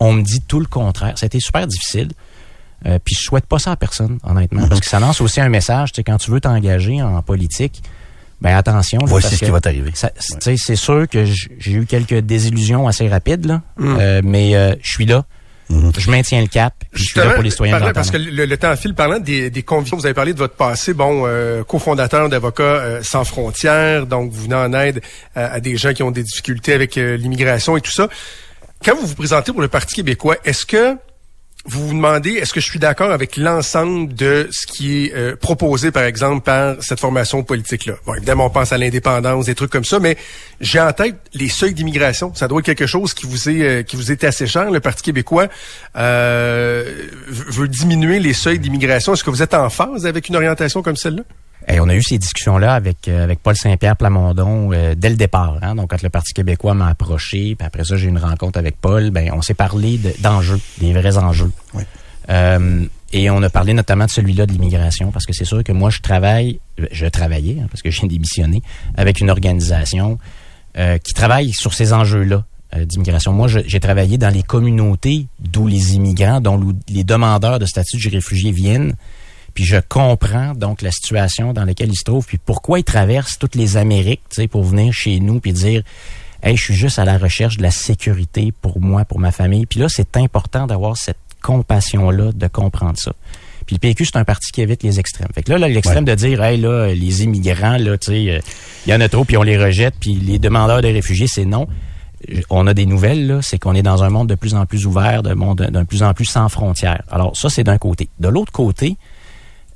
on me dit tout le contraire. Ça a été super difficile. Euh, puis je souhaite pas ça à personne, honnêtement. Parce que ça lance aussi un message. Tu quand tu veux t'engager en politique, ben attention. là, Voici parce ce qui va t'arriver. C'est sûr que j'ai eu quelques désillusions assez rapides, là. Mm. Euh, mais euh, je suis là. Mm-hmm. Je maintiens le cap. Je suis là pour les citoyens parlant- parce que le temps file, parlant des, des convictions, vous avez parlé de votre passé, bon, euh, cofondateur d'Avocats euh, sans frontières, donc vous venez en aide à, à des gens qui ont des difficultés avec euh, l'immigration et tout ça. Quand vous vous présentez pour le Parti québécois, est-ce que vous vous demandez, est-ce que je suis d'accord avec l'ensemble de ce qui est euh, proposé, par exemple, par cette formation politique-là? Bon, évidemment, on pense à l'indépendance, des trucs comme ça, mais j'ai en tête les seuils d'immigration. Ça doit être quelque chose qui vous est euh, qui vous est assez cher. Le Parti québécois euh, veut diminuer les seuils d'immigration. Est-ce que vous êtes en phase avec une orientation comme celle-là? Hey, on a eu ces discussions-là avec euh, avec Paul Saint-Pierre Plamondon euh, dès le départ. Hein? Donc, quand le Parti québécois m'a approché, puis après ça, j'ai eu une rencontre avec Paul, ben on s'est parlé de- d'enjeux, des vrais enjeux. Oui. Euh, et on a parlé notamment de celui-là de l'immigration, parce que c'est sûr que moi, je travaille, je travaillais, hein, parce que j'ai démissionné, avec une organisation euh, qui travaille sur ces enjeux-là euh, d'immigration. Moi, j'ai travaillé dans les communautés d'où les immigrants, dont les demandeurs de statut de réfugié viennent. Puis je comprends donc la situation dans laquelle ils se trouvent, puis pourquoi ils traversent toutes les Amériques, tu sais, pour venir chez nous puis dire, hey, je suis juste à la recherche de la sécurité pour moi, pour ma famille. Puis là, c'est important d'avoir cette compassion-là, de comprendre ça. Puis le PQ, c'est un parti qui évite les extrêmes. Fait que là, l'extrême de dire, hey, là, les immigrants, là, tu sais, euh, il y en a trop, puis on les rejette, puis les demandeurs de réfugiés, c'est non. Euh, On a des nouvelles, là, c'est qu'on est dans un monde de plus en plus ouvert, de monde d'un plus en plus sans frontières. Alors, ça, c'est d'un côté. De l'autre côté,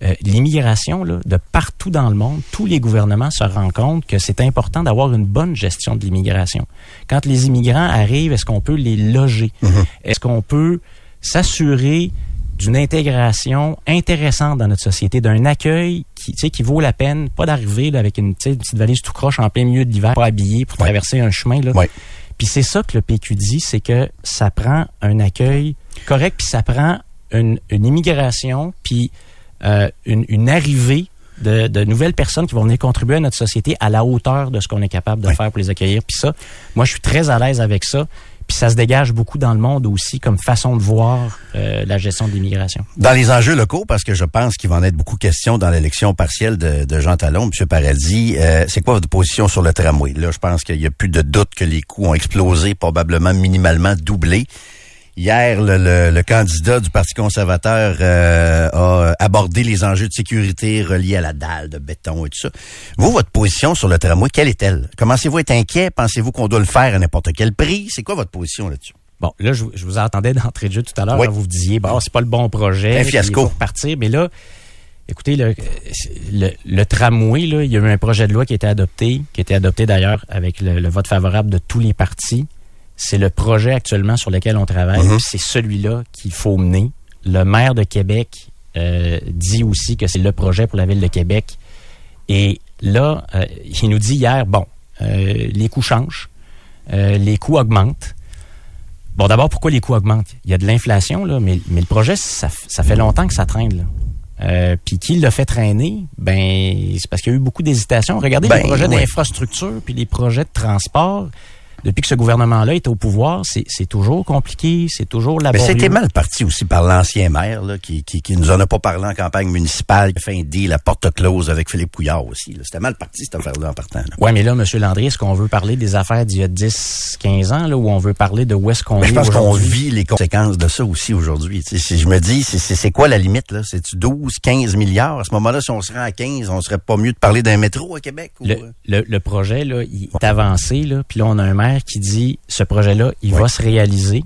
euh, l'immigration, là, de partout dans le monde, tous les gouvernements se rendent compte que c'est important d'avoir une bonne gestion de l'immigration. Quand les immigrants arrivent, est-ce qu'on peut les loger? Est-ce qu'on peut s'assurer d'une intégration intéressante dans notre société, d'un accueil qui, tu sais, qui vaut la peine, pas d'arriver avec une, une petite valise tout croche en plein milieu de l'hiver, pas habillé pour traverser un chemin. Là? Ouais. Puis c'est ça que le PQ dit, c'est que ça prend un accueil correct, puis ça prend une, une immigration, puis euh, une, une arrivée de, de nouvelles personnes qui vont venir contribuer à notre société à la hauteur de ce qu'on est capable de faire pour les accueillir. Puis ça, moi, je suis très à l'aise avec ça. Puis ça se dégage beaucoup dans le monde aussi comme façon de voir euh, la gestion de l'immigration. Dans les enjeux locaux, parce que je pense qu'il va en être beaucoup question dans l'élection partielle de, de Jean Talon, M. Paradis, euh, c'est quoi votre position sur le tramway? Là, je pense qu'il y a plus de doute que les coûts ont explosé, probablement minimalement doublé. Hier, le, le- le candidat du Parti conservateur euh, a abordé les enjeux de sécurité reliés à la dalle de béton et tout ça. Vous, votre position sur le tramway, quelle est-elle? Commencez-vous à être inquiet? Pensez-vous qu'on doit le faire à n'importe quel prix? C'est quoi votre position là-dessus? Bon, là, je, vous- je vous entendais d'entrée de jeu tout à l'heure. Oui. Vous vous disiez, bon, c'est pas le bon projet. Un fiasco. Repartir. Mais là, écoutez, le, le, le tramway, là, il y a eu un projet de loi qui a été adopté, qui a été adopté d'ailleurs avec le, le vote favorable de tous les partis. C'est le projet actuellement sur lequel on travaille. Mhm. C'est celui-là qu'il faut mener. Le maire de Québec euh, dit aussi que c'est le projet pour la ville de Québec. Et là, euh, il nous dit hier, bon, euh, les coûts changent, les coûts augmentent. Bon, d'abord, pourquoi les coûts augmentent? Il y a de l'inflation, là, mais, mais le projet, ça, fait longtemps que ça traîne. Euh, Puis qui l'a fait traîner? Ben, c'est parce qu'il y a eu beaucoup d'hésitation. Regardez Ben, les projets ouais. d'infrastructure puis les projets de transport. Depuis que ce gouvernement-là est au pouvoir, c'est c'est toujours compliqué, c'est toujours Mais laborieux. c'était mal parti aussi par l'ancien maire, là, qui, qui, qui nous en a pas parlé en campagne municipale, qui a fait un deal à porte close avec Philippe Couillard aussi. là. C'était mal parti, cette affaire-là, en partant. Ouais, mais là, M. Landry, est-ce qu'on veut parler des affaires d'il y a 10, 15 ans, là, ou on veut parler de où est-ce qu'on Mais est je pense qu'on vit les conséquences de ça aussi aujourd'hui. Si je me dis, c'est- quoi la limite, là? C'est-tu 12, 15 milliards? À ce moment-là, si on se rend à 15, on serait pas mieux de parler d'un métro à Québec? Ou... euh? Le, le, le projet, là, il est avancé, là, puis là, on a un maire qui dit, ce projet-là, il Ouais. va se réaliser.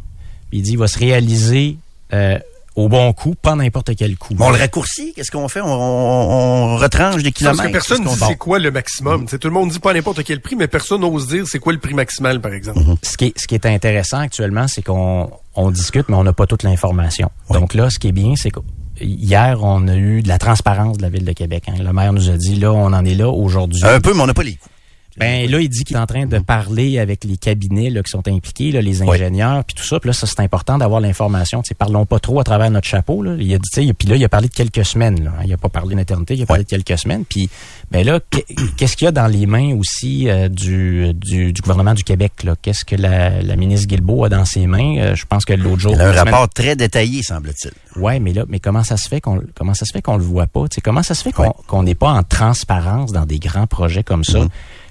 Il dit, il va se réaliser euh, au bon coup, pas n'importe quel coup. On le raccourcit? Qu'est-ce qu'on fait? On, on- on retranche des Parce kilomètres? que personne ne dit c'est quoi le maximum. Sais, tout le monde dit pas à n'importe quel prix, mais personne n'ose dire c'est quoi le prix maximal, par exemple. ce qui est, ce qui est intéressant actuellement, c'est qu'on on discute, mais on n'a pas toute l'information. Donc là, ce qui est bien, c'est que hier, on a eu de la transparence de la Ville de Québec. Hein. Le maire nous a dit, là, on en est là aujourd'hui. Un peu, mais on n'a pas les coups. Ben là, il dit qu'il est en train de parler avec les cabinets là, qui sont impliqués, là, les ingénieurs, puis tout ça. Puis là, ça c'est important d'avoir l'information. sais, parlons pas trop à travers notre chapeau. Là. Il a dit, puis là, il a parlé de quelques semaines. Là. Il a pas parlé d'éternité, il a parlé de quelques semaines. Puis ben là, [CLEARS THROAT] qu'est-ce qu'il y a dans les mains aussi euh, du, du, gouvernement du Québec là? Qu'est-ce que la, la, ministre Guilbeault a dans ses mains? Euh, Je pense que l'autre jour. Elle a un rapport très détaillé, semble-t-il. Ouais, mais là, mais comment ça se fait qu'on comment ça se fait qu'on le voit pas? Sais, Comment ça se fait qu'on n'est pas en transparence dans des grands projets comme ça? Mm-hmm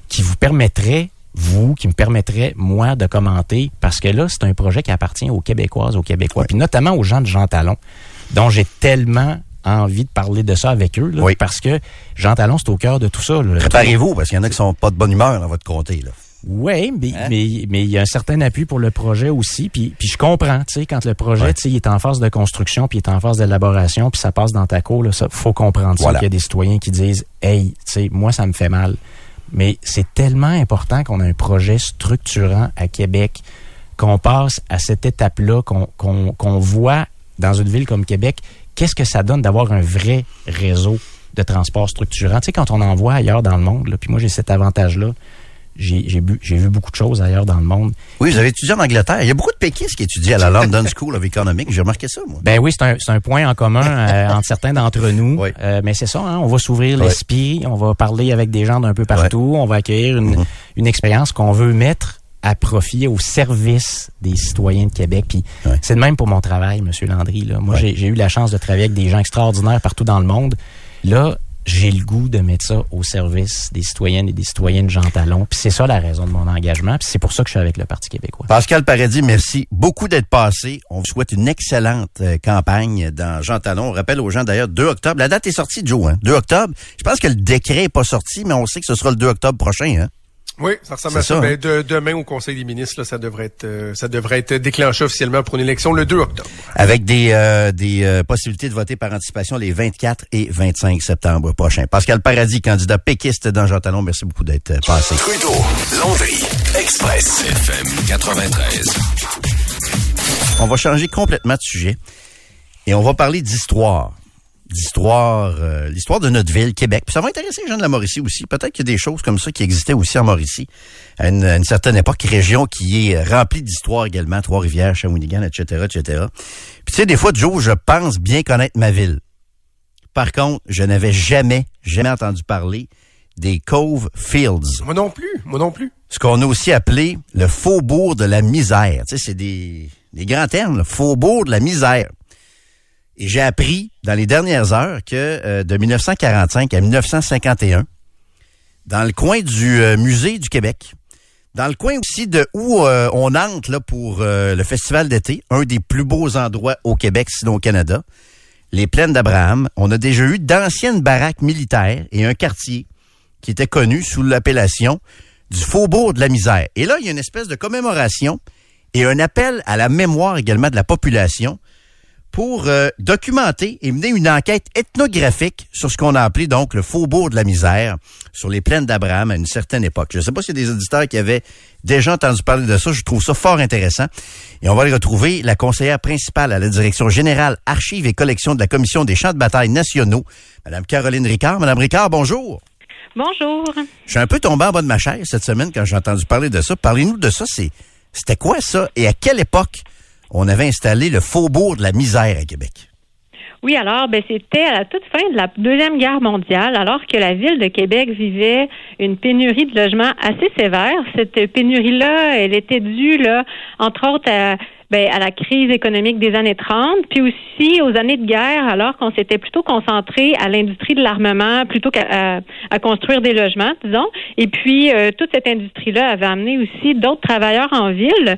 qui vous permettrait vous, qui me permettrait, moi, de commenter, parce que là, c'est un projet qui appartient aux Québécoises, aux Québécois, puis notamment aux gens de Jean Talon, dont j'ai tellement envie de parler de ça avec eux, là, parce que Jean Talon, c'est au cœur de tout ça. Préparez-vous, parce qu'il y en a qui sont pas de bonne humeur dans votre comté. Là. Oui, mais, hein? mais, mais il y a un certain appui pour le projet aussi. Puis, puis je comprends, tu sais, quand le projet, tu sais, il est en phase de construction, puis il est en phase d'élaboration, puis ça passe dans ta cour, là, ça, faut comprendre ça. qu'il y a des citoyens qui disent, hey, tu sais, moi, ça me fait mal. Mais c'est tellement important qu'on a un projet structurant à Québec, qu'on passe à cette étape-là, qu'on voit dans une ville comme Québec, qu'est-ce que ça donne d'avoir un vrai réseau de transport structurant? Tu sais, quand on en voit ailleurs dans le monde, puis moi j'ai cet avantage-là, j'ai vu beaucoup de choses ailleurs dans le monde. Oui, vous avez étudié en Angleterre. Il y a beaucoup de péquistes qui étudient à la London School of Economics. J'ai remarqué ça, moi. Ben oui, c'est un, un, point en commun [LAUGHS] euh, entre certains d'entre nous. Euh, mais c'est ça, hein, on va s'ouvrir l'esprit, on va parler avec des gens d'un peu partout, on va accueillir une, mm-hmm. une expérience qu'on veut mettre à profit au service des citoyens de Québec. Puis c'est de même pour mon travail, Monsieur Landry. Là. Moi, j'ai eu la chance de travailler avec des gens extraordinaires partout dans le monde. Là, j'ai le goût de mettre ça au service des citoyennes et des citoyens de Jean Talon. Puis c'est ça la raison de mon engagement. Puis c'est pour ça que je suis avec le Parti québécois. Pascal Paradis, merci beaucoup d'être passé. On vous souhaite une excellente euh, campagne dans Jean Talon. On rappelle aux gens d'ailleurs 2 octobre. La date est sortie, Joe. Hein? 2 octobre. Je pense que le décret n'est pas sorti, mais on sait que ce sera le 2 octobre prochain. Hein? Oui, ça ressemble à ça. Hein? Ben, de, demain au Conseil des ministres, là, ça devrait être euh, ça devrait être déclenché officiellement pour une élection le 2 octobre. Avec des euh, des euh, possibilités de voter par anticipation les 24 et 25 septembre prochains. Pascal Paradis, candidat péquiste dans Jean Talon, merci beaucoup d'être passé. Trudeau, Landry, Express, FM 93. On va changer complètement de sujet et on va parler d'histoire d'histoire, euh, l'histoire de notre ville, Québec. Puis ça va intéresser les gens de la Mauricie aussi. Peut-être qu'il y a des choses comme ça qui existaient aussi en Mauricie à une, certaine époque, région qui est remplie d'histoire également, Trois-Rivières, Shawinigan, etc., etc. Puis tu sais, des fois, Joe, je pense bien connaître ma ville. Par contre, je n'avais jamais, jamais entendu parler des Cove Fields. Moi non plus, moi non plus. Ce qu'on a aussi appelé le faubourg de la misère. Tu sais, c'est des, des grands termes, le faubourg de la misère. Et j'ai appris dans les dernières heures que euh, de 1945 à 1951, dans le coin du euh, musée du Québec, dans le coin aussi de où euh, on entre là pour le festival d'été, un des plus beaux endroits au Québec, sinon au Canada, les plaines d'Abraham, on a déjà eu d'anciennes baraques militaires et un quartier qui était connu sous l'appellation du Faubourg de la misère. Et là, il y a une espèce de commémoration et un appel à la mémoire également de la population pour euh, documenter et mener une enquête ethnographique sur ce qu'on a appelé donc le faubourg de la misère sur les plaines d'Abraham à une certaine époque. Je ne sais pas s'il y a des auditeurs qui avaient déjà entendu parler de ça. Je trouve ça fort intéressant. Et on va aller retrouver la conseillère principale à la direction générale archives et collections de la Commission des champs de bataille nationaux, Madame Caroline Ricard. Madame Ricard, bonjour. Bonjour. Je suis un peu tombé en bas de ma chaise cette semaine quand j'ai entendu parler de ça. Parlez-nous de ça. C'est, c'était quoi ça? Et à quelle époque on avait installé le faubourg de la misère à Québec. Oui, alors, ben, c'était à la toute fin de la Deuxième Guerre mondiale, alors que la ville de Québec vivait une pénurie de logements assez sévère. Cette pénurie-là, elle était due, là, entre autres, à ben, à la crise économique des années 30, puis aussi aux années de guerre, alors qu'on s'était plutôt concentré à l'industrie de l'armement plutôt qu'à à, construire des logements, disons. Et puis, euh, toute cette industrie-là avait amené aussi d'autres travailleurs en ville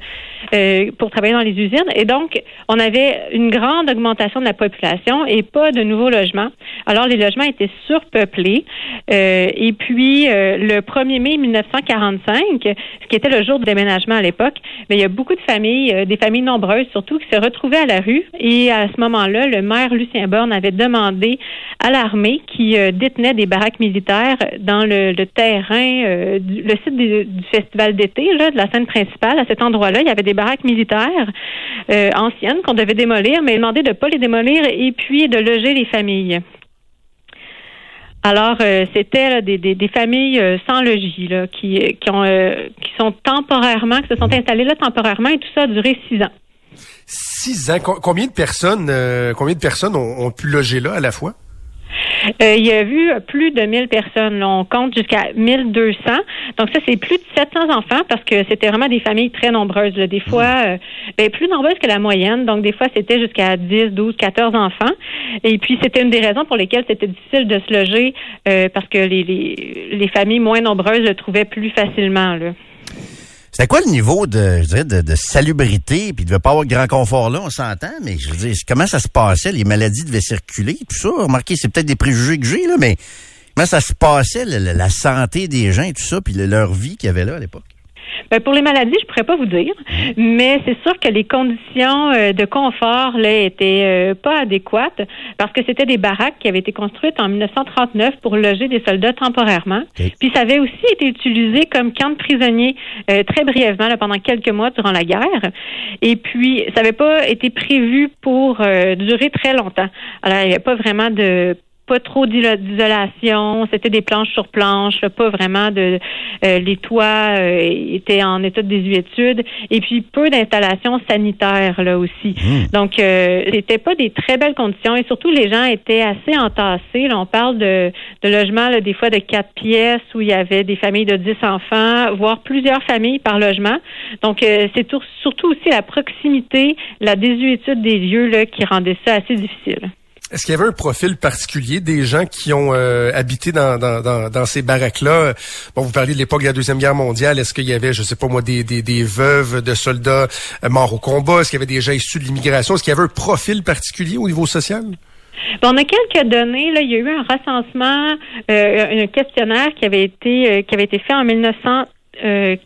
euh, pour travailler dans les usines. Et donc, on avait une grande augmentation de la population et pas de nouveaux logements. Alors, les logements étaient surpeuplés. Euh, et puis, le 1er mai 1945, ce qui était le jour du déménagement à l'époque, mais il y a beaucoup de familles, des familles nombreuses, surtout, qui se retrouvaient à la rue. Et à ce moment-là, le maire Lucien Borne avait demandé à l'armée qui euh, détenait des baraques militaires dans le, terrain, euh, le site du, festival d'été, de la scène principale. À cet endroit-là, il y avait des baraques militaires euh, anciennes qu'on devait démolir, mais il demandait de ne pas les démolir et puis de loger les familles. Alors, euh, c'était des, des, familles euh, sans logis là, qui, qui, ont, euh, qui sont temporairement, qui se sont installées là temporairement et tout ça a duré six ans. Six ans. Combien de personnes, combien de personnes ont pu loger là à la fois? Euh, il y a eu plus de 1000 personnes. on compte jusqu'à 1200. Donc ça, c'est plus de 700 enfants parce que c'était vraiment des familles très nombreuses. Des fois, mmh. euh, ben, plus nombreuses que la moyenne. Donc des fois, c'était jusqu'à 10, 12, 14 enfants. Et puis, c'était une des raisons pour lesquelles c'était difficile de se loger euh, parce que les, les, les, familles moins nombreuses le trouvaient plus facilement. Là. C'était quoi le niveau de, je dirais, de, de salubrité? Puis il devait pas avoir grand confort là, on s'entend, mais je veux dire, comment ça se passait? Les maladies devaient circuler, tout ça. Remarquez, c'est peut-être des préjugés que j'ai, là, mais comment ça se passait, la, santé des gens et tout ça, puis leur vie qu'il y avait là à l'époque? Ben, pour les maladies, je pourrais pas vous dire, mais c'est sûr que les conditions euh, de confort là étaient euh, pas adéquates parce que c'était des baraques qui avaient été construites en 1939 pour loger des soldats temporairement. Puis ça avait aussi été utilisé comme camp de prisonniers euh, très brièvement là, pendant quelques mois durant la guerre. Et puis ça n'avait pas été prévu pour durer très longtemps. Alors il n'y avait pas vraiment de pas trop d'isolation, c'était des planches sur planches, pas vraiment de euh, les toits euh, étaient en état de désuétude et puis peu d'installations sanitaires là aussi. Mmh. Donc euh, c'était pas des très belles conditions et surtout les gens étaient assez entassés. Là, on parle de, de logements là, des fois de quatre pièces où il y avait des familles de dix enfants, voire plusieurs familles par logement. Donc c'est surtout aussi la proximité, la désuétude des lieux là, qui rendait ça assez difficile. Est-ce qu'il y avait un profil particulier des gens qui ont euh, habité dans, dans, dans, ces baraques-là? Bon, vous parliez de l'époque de la Deuxième Guerre mondiale. Est-ce qu'il y avait, je sais pas moi, des, des, des veuves de soldats euh, morts au combat? Est-ce qu'il y avait des gens issus de l'immigration? Est-ce qu'il y avait un profil particulier au niveau social? On a quelques données. Là, il y a eu un recensement, euh, un questionnaire qui avait été qui avait été fait en 1900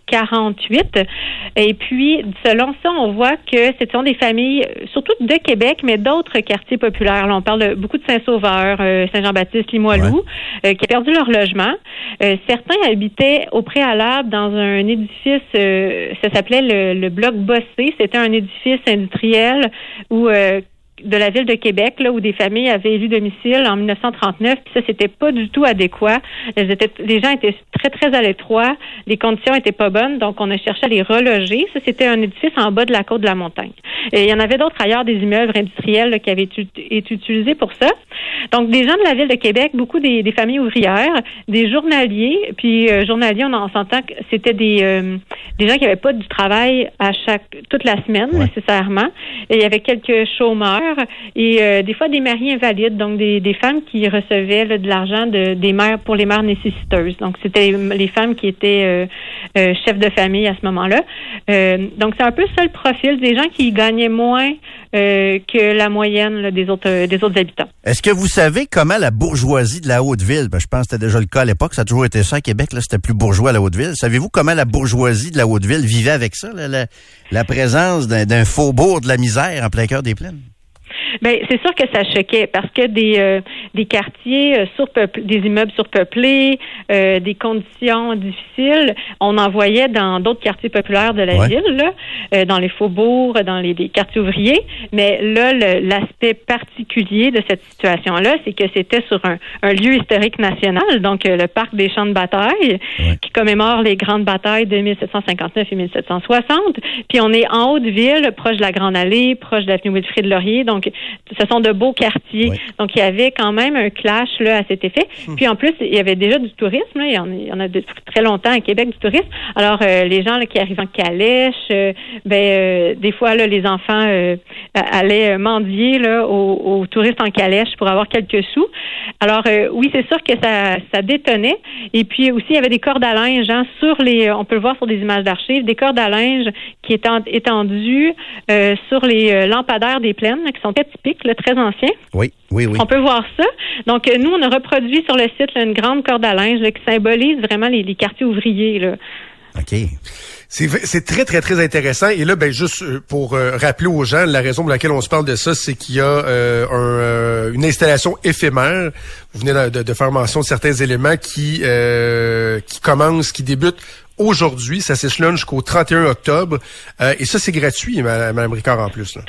48. Et puis, selon ça, on voit que ce sont des familles, surtout de Québec, mais d'autres quartiers populaires. Là, on parle de beaucoup de Saint-Sauveur, euh, Saint-Jean-Baptiste, Limoilou, euh, qui a perdu leur logement. Euh, certains habitaient au préalable dans un édifice, ça s'appelait le, le bloc Bossé. C'était un édifice industriel où de la ville de Québec, là, où des familles avaient élu domicile en 1939, puis ça, c'était pas du tout adéquat. les gens étaient très, très à l'étroit, les conditions étaient pas bonnes, donc on a cherché à les reloger. Ça, c'était un édifice en bas de la côte de la montagne. Et il y en avait d'autres ailleurs, des immeubles industriels qui avaient été utilisés pour ça. Donc, des gens de la ville de Québec, beaucoup des, familles ouvrières, des journaliers, puis euh, journaliers, on, en s'entend que c'était des, euh, des gens qui n'avaient pas du travail à chaque toute la semaine nécessairement. Et il y avait quelques chômeurs et euh, des fois des maris invalides, donc des, femmes qui recevaient de l'argent de, des mères pour les mères nécessiteuses. Donc c'était les femmes qui étaient euh, euh, chefs de famille à ce moment-là. donc c'est un peu ça le profil des gens qui gagnaient moins que la moyenne des autres des autres habitants. Est-ce que vous savez comment la bourgeoisie de la Haute-Ville, ben, je pense que c'était déjà le cas à l'époque, ça a toujours été ça à Québec, là c'était plus bourgeois à la Haute-Ville. Savez-vous comment la bourgeoisie de la Haute-Ville vivait avec ça, la présence d'un faubourg de la misère en plein cœur des plaines? Ben c'est sûr que ça choquait parce que des euh, des quartiers euh, surpeuplés, des immeubles surpeuplés, euh, des conditions difficiles, on en voyait dans d'autres quartiers populaires de la ville, là, dans les faubourgs, dans les, quartiers ouvriers. Mais là, l'aspect particulier de cette situation-là, c'est que c'était sur un, un, lieu historique national, donc le parc des champs de bataille, qui commémore les grandes batailles de 1759 et 1760. Puis on est en haute ville, proche de la Grande Allée, proche de l'avenue Wilfrid Laurier, donc ce sont de beaux quartiers. Donc, il y avait quand même un clash là, à cet effet. Hmm. Puis, en plus, il y avait déjà du tourisme. Il, y en, a depuis très longtemps à Québec du tourisme. Alors, euh, les gens qui arrivent en calèche, euh, ben, euh, des fois, là, les enfants allaient mendier là, aux, touristes en calèche pour avoir quelques sous. Alors, oui, c'est sûr que ça, ça détonnait. Et puis, aussi, il y avait des cordes à linge hein, sur les... On peut le voir sur des images d'archives, des cordes à linge qui étaient étendues sur les lampadaires des plaines, qui sont très anciens. Oui, oui, oui. On peut voir ça. Donc, nous, on a reproduit sur le site une grande corde à linge qui symbolise vraiment les, quartiers ouvriers. OK. C'est c'est très, très, très intéressant. Et là, ben juste euh, pour euh, rappeler aux gens, la raison pour laquelle on se parle de ça, c'est qu'il y a euh, un, euh, une installation éphémère. Vous venez de, de- de faire mention de certains éléments qui, euh, qui commencent, qui débutent aujourd'hui. Ça s'échelonne jusqu'au 31 octobre. Euh, et ça, c'est gratuit, ma- Mme Ricard, en plus. Là.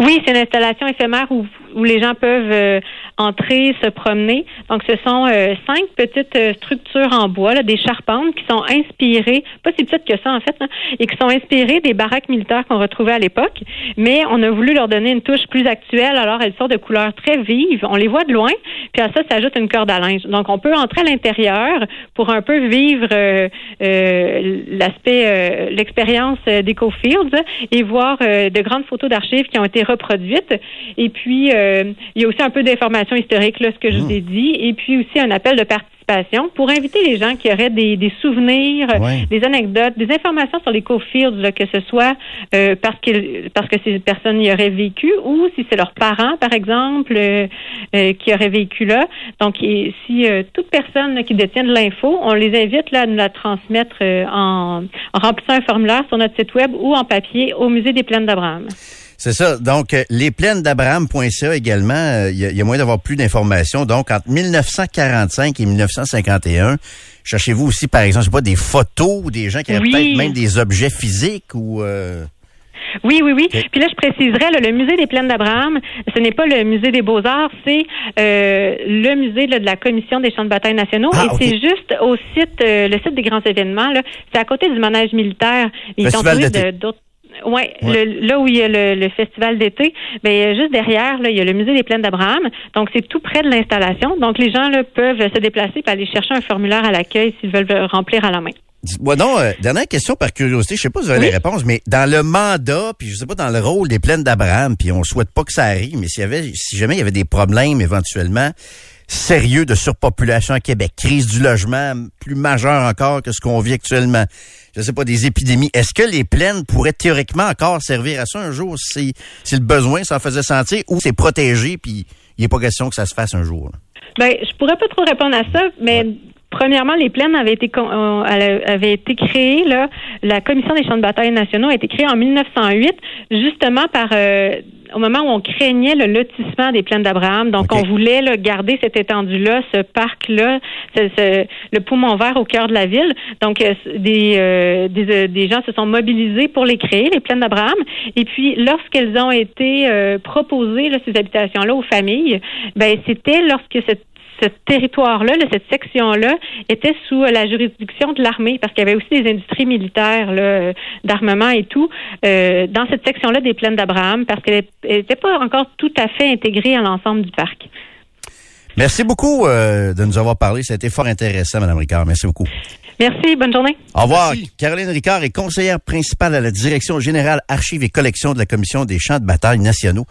Oui, c'est une installation éphémère où, où les gens peuvent euh, entrer, se promener. Donc, ce sont euh, cinq petites euh, structures en bois, là, des charpentes qui sont inspirées, pas si petites que ça en fait, hein, et qui sont inspirées des baraques militaires qu'on retrouvait à l'époque. Mais on a voulu leur donner une touche plus actuelle. Alors, elles sont de couleurs très vives. On les voit de loin. Puis à ça s'ajoute une corde à linge. Donc, on peut entrer à l'intérieur pour un peu vivre euh, euh, l'aspect, l'expérience d'EcoFields et voir de grandes photos d'archives qui ont été reproduites. Et puis, euh, il y a aussi un peu d'informations historiques, là, ce que je vous ai dit, et puis aussi un appel de participation pour inviter les gens qui auraient des, des souvenirs, Ouais. des anecdotes, des informations sur l'EcoFields, là, que ce soit euh, parce que parce que ces personnes y auraient vécu ou si c'est leurs parents, par exemple, euh, euh, qui auraient vécu là. Donc, et si euh, toute personne là, qui détient de l'info, on les invite là, à nous la transmettre euh, en, en remplissant un formulaire sur notre site web ou en papier au Musée des Plaines d'Abraham. C'est ça. Donc, euh, les plaines d'Abraham.ca également, euh, il y, a- il y a moyen d'avoir plus d'informations. Donc, entre 1945 et 1951, cherchez-vous aussi, par exemple, je sais pas, des photos ou des gens qui avaient Oui. peut-être même des objets physiques ou... euh, Oui, oui, oui. Puis là, je préciserais, là, le musée des Plaines d'Abraham, ce n'est pas le musée des Beaux-Arts, c'est euh, le musée là, de la Commission des champs de bataille nationaux. Ah, et c'est juste au site, euh, le site des grands événements. là. C'est à côté du manège militaire. Ils sont Festival de- d'autres. Ouais, Ouais. là où il y a le, le festival d'été, ben juste derrière, là, il y a le musée des Plaines d'Abraham. Donc c'est tout près de l'installation. Donc les gens là, peuvent se déplacer et aller chercher un formulaire à l'accueil s'ils veulent le remplir à la main. Dites-moi donc, euh, dernière question par curiosité, je sais pas si vous avez Oui. les réponses, mais dans le mandat, puis je sais pas dans le rôle des plaines d'Abraham, puis on souhaite pas que ça arrive, mais s'il y avait, si jamais il y avait des problèmes éventuellement sérieux de surpopulation à Québec, crise du logement plus majeure encore que ce qu'on vit actuellement, je sais pas des épidémies, est-ce que les plaines pourraient théoriquement encore servir à ça un jour si, si le besoin s'en faisait sentir ou c'est protégé puis il n'est pas question que ça se fasse un jour? là? Ben, je pourrais pas trop répondre à ça, mais premièrement, les plaines avaient été con- euh, avaient été créées là. La commission des champs de bataille nationaux a été créée en 1908, justement par euh, au moment où on craignait le lotissement des plaines d'Abraham. Donc, on voulait là, garder cette étendue-là, ce parc-là, ce- ce- le poumon vert au cœur de la ville. Donc, euh, des, euh, des, euh, des gens se sont mobilisés pour les créer, les plaines d'Abraham. Et puis, lorsqu'elles ont été euh, proposées, là, ces habitations-là, aux familles, ben c'était lorsque cette ce territoire-là, là, cette section-là, était sous la juridiction de l'armée, parce qu'il y avait aussi des industries militaires là, euh, d'armement et tout, euh, dans cette section-là des plaines d'Abraham, parce qu'elle n'était pas encore tout à fait intégrée à l'ensemble du parc. Merci beaucoup euh, de nous avoir parlé. Ça a été fort intéressant, Mme Ricard. Merci beaucoup. Merci, bonne journée. Au revoir. Merci. Caroline Ricard est conseillère principale à la Direction générale Archives et Collections de la Commission des champs de bataille nationaux.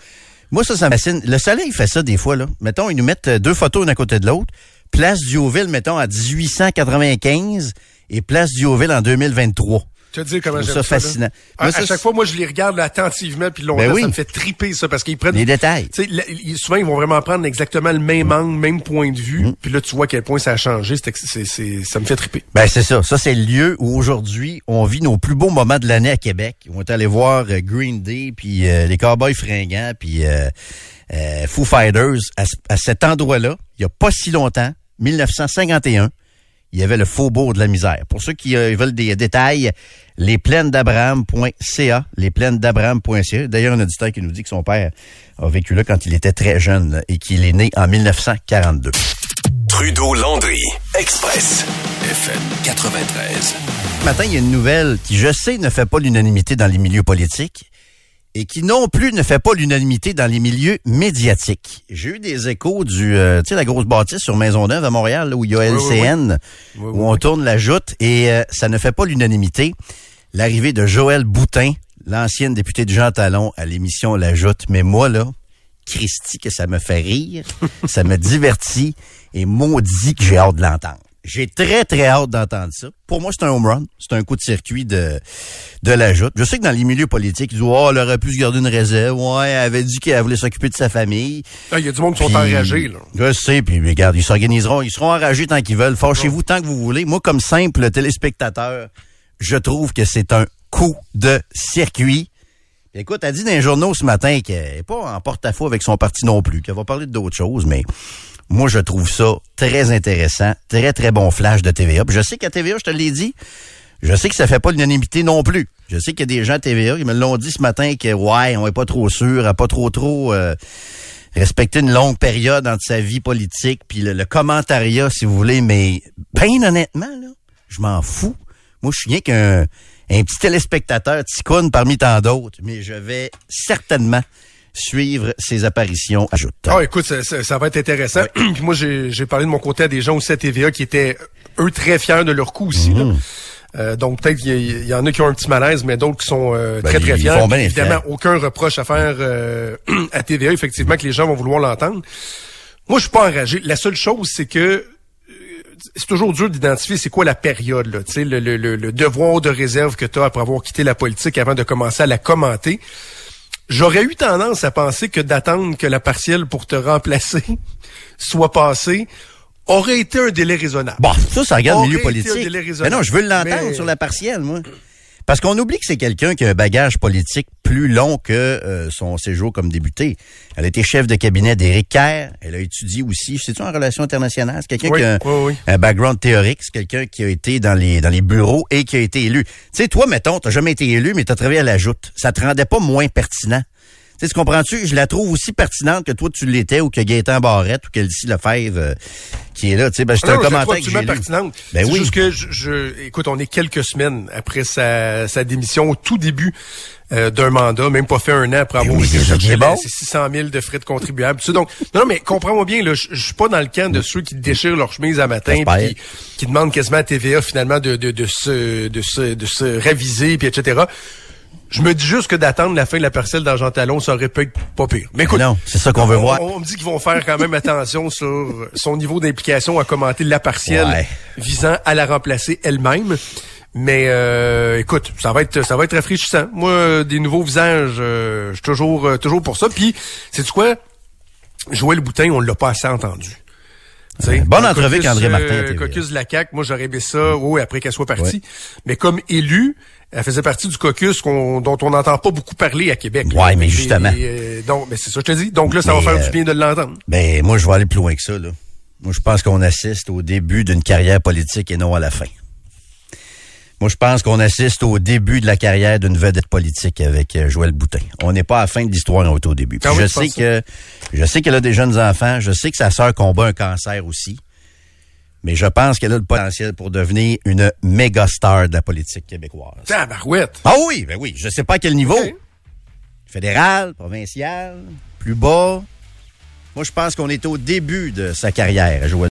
Moi, ça, ça me fascine. Le soleil fait ça des fois, là. Mettons, ils nous mettent euh, deux photos l'un à côté de l'autre. Place du mettons, à 1895 et Place du en 2023. Tu vas te dire comment j'aime ça. ça fascinant. À, Moi, à ça, chaque fois, moi, je les regarde là, attentivement, puis longtemps, Ben oui. ça me fait triper, ça, parce qu'ils prennent... Les détails. Tu sais, là, souvent, ils vont vraiment prendre exactement le même angle, même point de vue. Mm. Puis là, tu vois à quel point ça a changé. C'est, c'est, c'est- ça me fait triper. Ben c'est ça. Ça, c'est le lieu où aujourd'hui, on vit nos plus beaux moments de l'année à Québec. On est allé voir euh, Green Day, puis euh, les Cowboys fringants, puis euh, euh, Foo Fighters. À, à cet endroit-là, il y a pas si longtemps, 1951, il y avait le faubourg de la misère. Pour ceux qui euh, veulent des détails, lesplainesdabraham.ca, lesplainesdabraham.ca. D'ailleurs, un auditeur qui nous dit que son père a vécu là quand il était très jeune et qu'il est né en 1942. Trudeau-Landry, Express, FM 93. Ce matin, il y a une nouvelle qui, je sais, ne fait pas l'unanimité dans les milieux politiques et qui non plus ne fait pas l'unanimité dans les milieux médiatiques. J'ai eu des échos du, euh, tu sais, la grosse bâtisse sur Maisonneuve à Montréal, là, où il y a oui, LCN, Oui, où on tourne la joute, et euh, ça ne fait pas l'unanimité. L'arrivée de Joël Boutin, l'ancienne députée de Jean Talon, à l'émission La Joute. Mais moi, là, Christy, que ça me fait rire, [LAUGHS] ça me divertit, et maudit que j'ai hâte de l'entendre. J'ai très, très hâte d'entendre ça. Pour moi, c'est un home run. C'est un coup de circuit de, de la joute. Je sais que dans les milieux politiques, ils disent, oh, elle aurait pu se garder une réserve. Ouais, elle avait dit qu'elle voulait s'occuper de sa famille. Ah, Il y a du monde qui sont enragés, là. Je sais, puis regarde, ils s'organiseront, ils seront enragés tant qu'ils veulent. Fâchez-vous tant que vous voulez. Moi, comme simple téléspectateur, je trouve que c'est un coup de circuit. Écoute, elle dit dans les journaux ce matin qu'elle n'est pas en porte-à-faux avec son parti non plus, qu'elle va parler d'autres choses, mais moi, je trouve ça très intéressant, très, très bon flash de TVA. Je sais qu'à TVA, je te l'ai dit, je sais que ça fait pas l'unanimité non plus. Je sais qu'il y a des gens à TVA qui me l'ont dit ce matin que, ouais, on est pas trop sûr, a pas trop trop euh, respecté une longue période entre sa vie politique, puis le, commentariat, si vous voulez, mais ben honnêtement, là, je m'en fous. Moi, je suis rien qu'un un petit téléspectateur ticoune parmi tant d'autres, mais je vais certainement suivre ses apparitions. Ajoute. Ah, écoute, ça, ça- ça va être intéressant. Puis [CLEARS THROAT] moi, j'ai parlé de mon côté à des gens aussi à TVA qui étaient, eux, très fiers de leur coup aussi. là. Mhm. Euh, donc, peut-être qu'il y, a- il y en a qui ont un petit malaise, mais d'autres qui sont euh, Ben, très, très ils fiers. font bien Évidemment, fiers. aucun reproche à faire euh, [CLEARS THROAT] à TVA, effectivement, que les gens vont vouloir l'entendre. Moi, je suis pas enragé. La seule chose, c'est que euh, c'est toujours dur d'identifier c'est quoi la période, là, tu sais, le, le, le, le devoir de réserve que tu as après avoir quitté la politique avant de commencer à la commenter. J'aurais eu tendance à penser que d'attendre que la partielle pour te remplacer [LAUGHS] soit passée aurait été un délai raisonnable. Bon, ça, ça regarde le milieu politique. Mais non, je veux l'entendre Mais- sur la partielle, moi. Parce qu'on oublie que c'est quelqu'un qui a un bagage politique plus long que euh, son séjour comme député. Elle a été chef de cabinet d'Éric Kerr. Elle a étudié aussi, c'est-tu en relations internationales? C'est quelqu'un Oui, qui a un, oui, oui. un background théorique. C'est quelqu'un qui a été dans les dans les bureaux et qui a été élu. Tu sais, toi, mettons, t'as jamais été élu, mais t'as travaillé à la joute. Ça te rendait pas moins pertinent? Tu sais, tu comprends-tu? Je la trouve aussi pertinente que toi, tu l'étais ou que Gaétan Barrette ou que Lucie Lefebvre euh, qui est là. Tu sais, ben, c'est Ah un commentaire que j'ai lu. pertinente. Ben oui. juste que je, je- écoute, on est quelques semaines après sa, sa démission au tout début euh, d'un mandat, même pas fait un an après avoir Ben oui, été c'est chercher bien la- bon. ses 600 000 de frais de contribuables. Tu sais, donc, non, non, mais comprends-moi bien, là, je, suis pas dans le camp de ceux qui déchirent leur chemise à matin, puis qui, qui demandent quasiment à TVA finalement de, de, de se, de se, de se raviser, puis etc. Je me dis juste que d'attendre la fin de la parcelle d'argent talon, ça aurait pu être pas pire. Mais écoute, Non, c'est ça qu'on veut on, voir. on me dit qu'ils vont faire quand même attention sur son niveau d'implication à commenter la partielle Ouais. visant à la remplacer elle-même. Mais euh, écoute, ça va être ça va être rafraîchissant. Moi, euh, des nouveaux visages, euh, je suis toujours euh, toujours pour ça. Puis, c'est quoi? Joël Boutin, on l'a pas assez entendu. Sais, Bonne entrevue qu'André Martin euh, caucus de la CAQ, moi j'aurais aimé ça, oui, après qu'elle soit partie. Mais comme élue, elle faisait partie du caucus qu'on- dont on n'entend pas beaucoup parler à Québec. Ouais, mais justement. et, euh, donc, mais c'est ça que je te dis. Donc là, ça Mais, va faire euh, du bien de l'entendre. Ben, moi, je vais aller plus loin que ça, là. Moi, je pense qu'on assiste au début d'une carrière politique et non à la fin. Moi, je pense qu'on assiste au début de la carrière d'une vedette politique avec euh, Joël Boutin. On n'est pas à la fin de l'histoire, on est au début. Ah je sais que je sais qu'elle a des jeunes enfants, je sais que sa sœur combat un cancer aussi. Mais je pense qu'elle a le potentiel pour devenir une méga star de la politique québécoise. Tabarouette. Ah oui, ben oui, je sais pas à quel niveau. Fédéral, provincial, plus bas. Moi, je pense qu'on est au début de sa carrière, Joël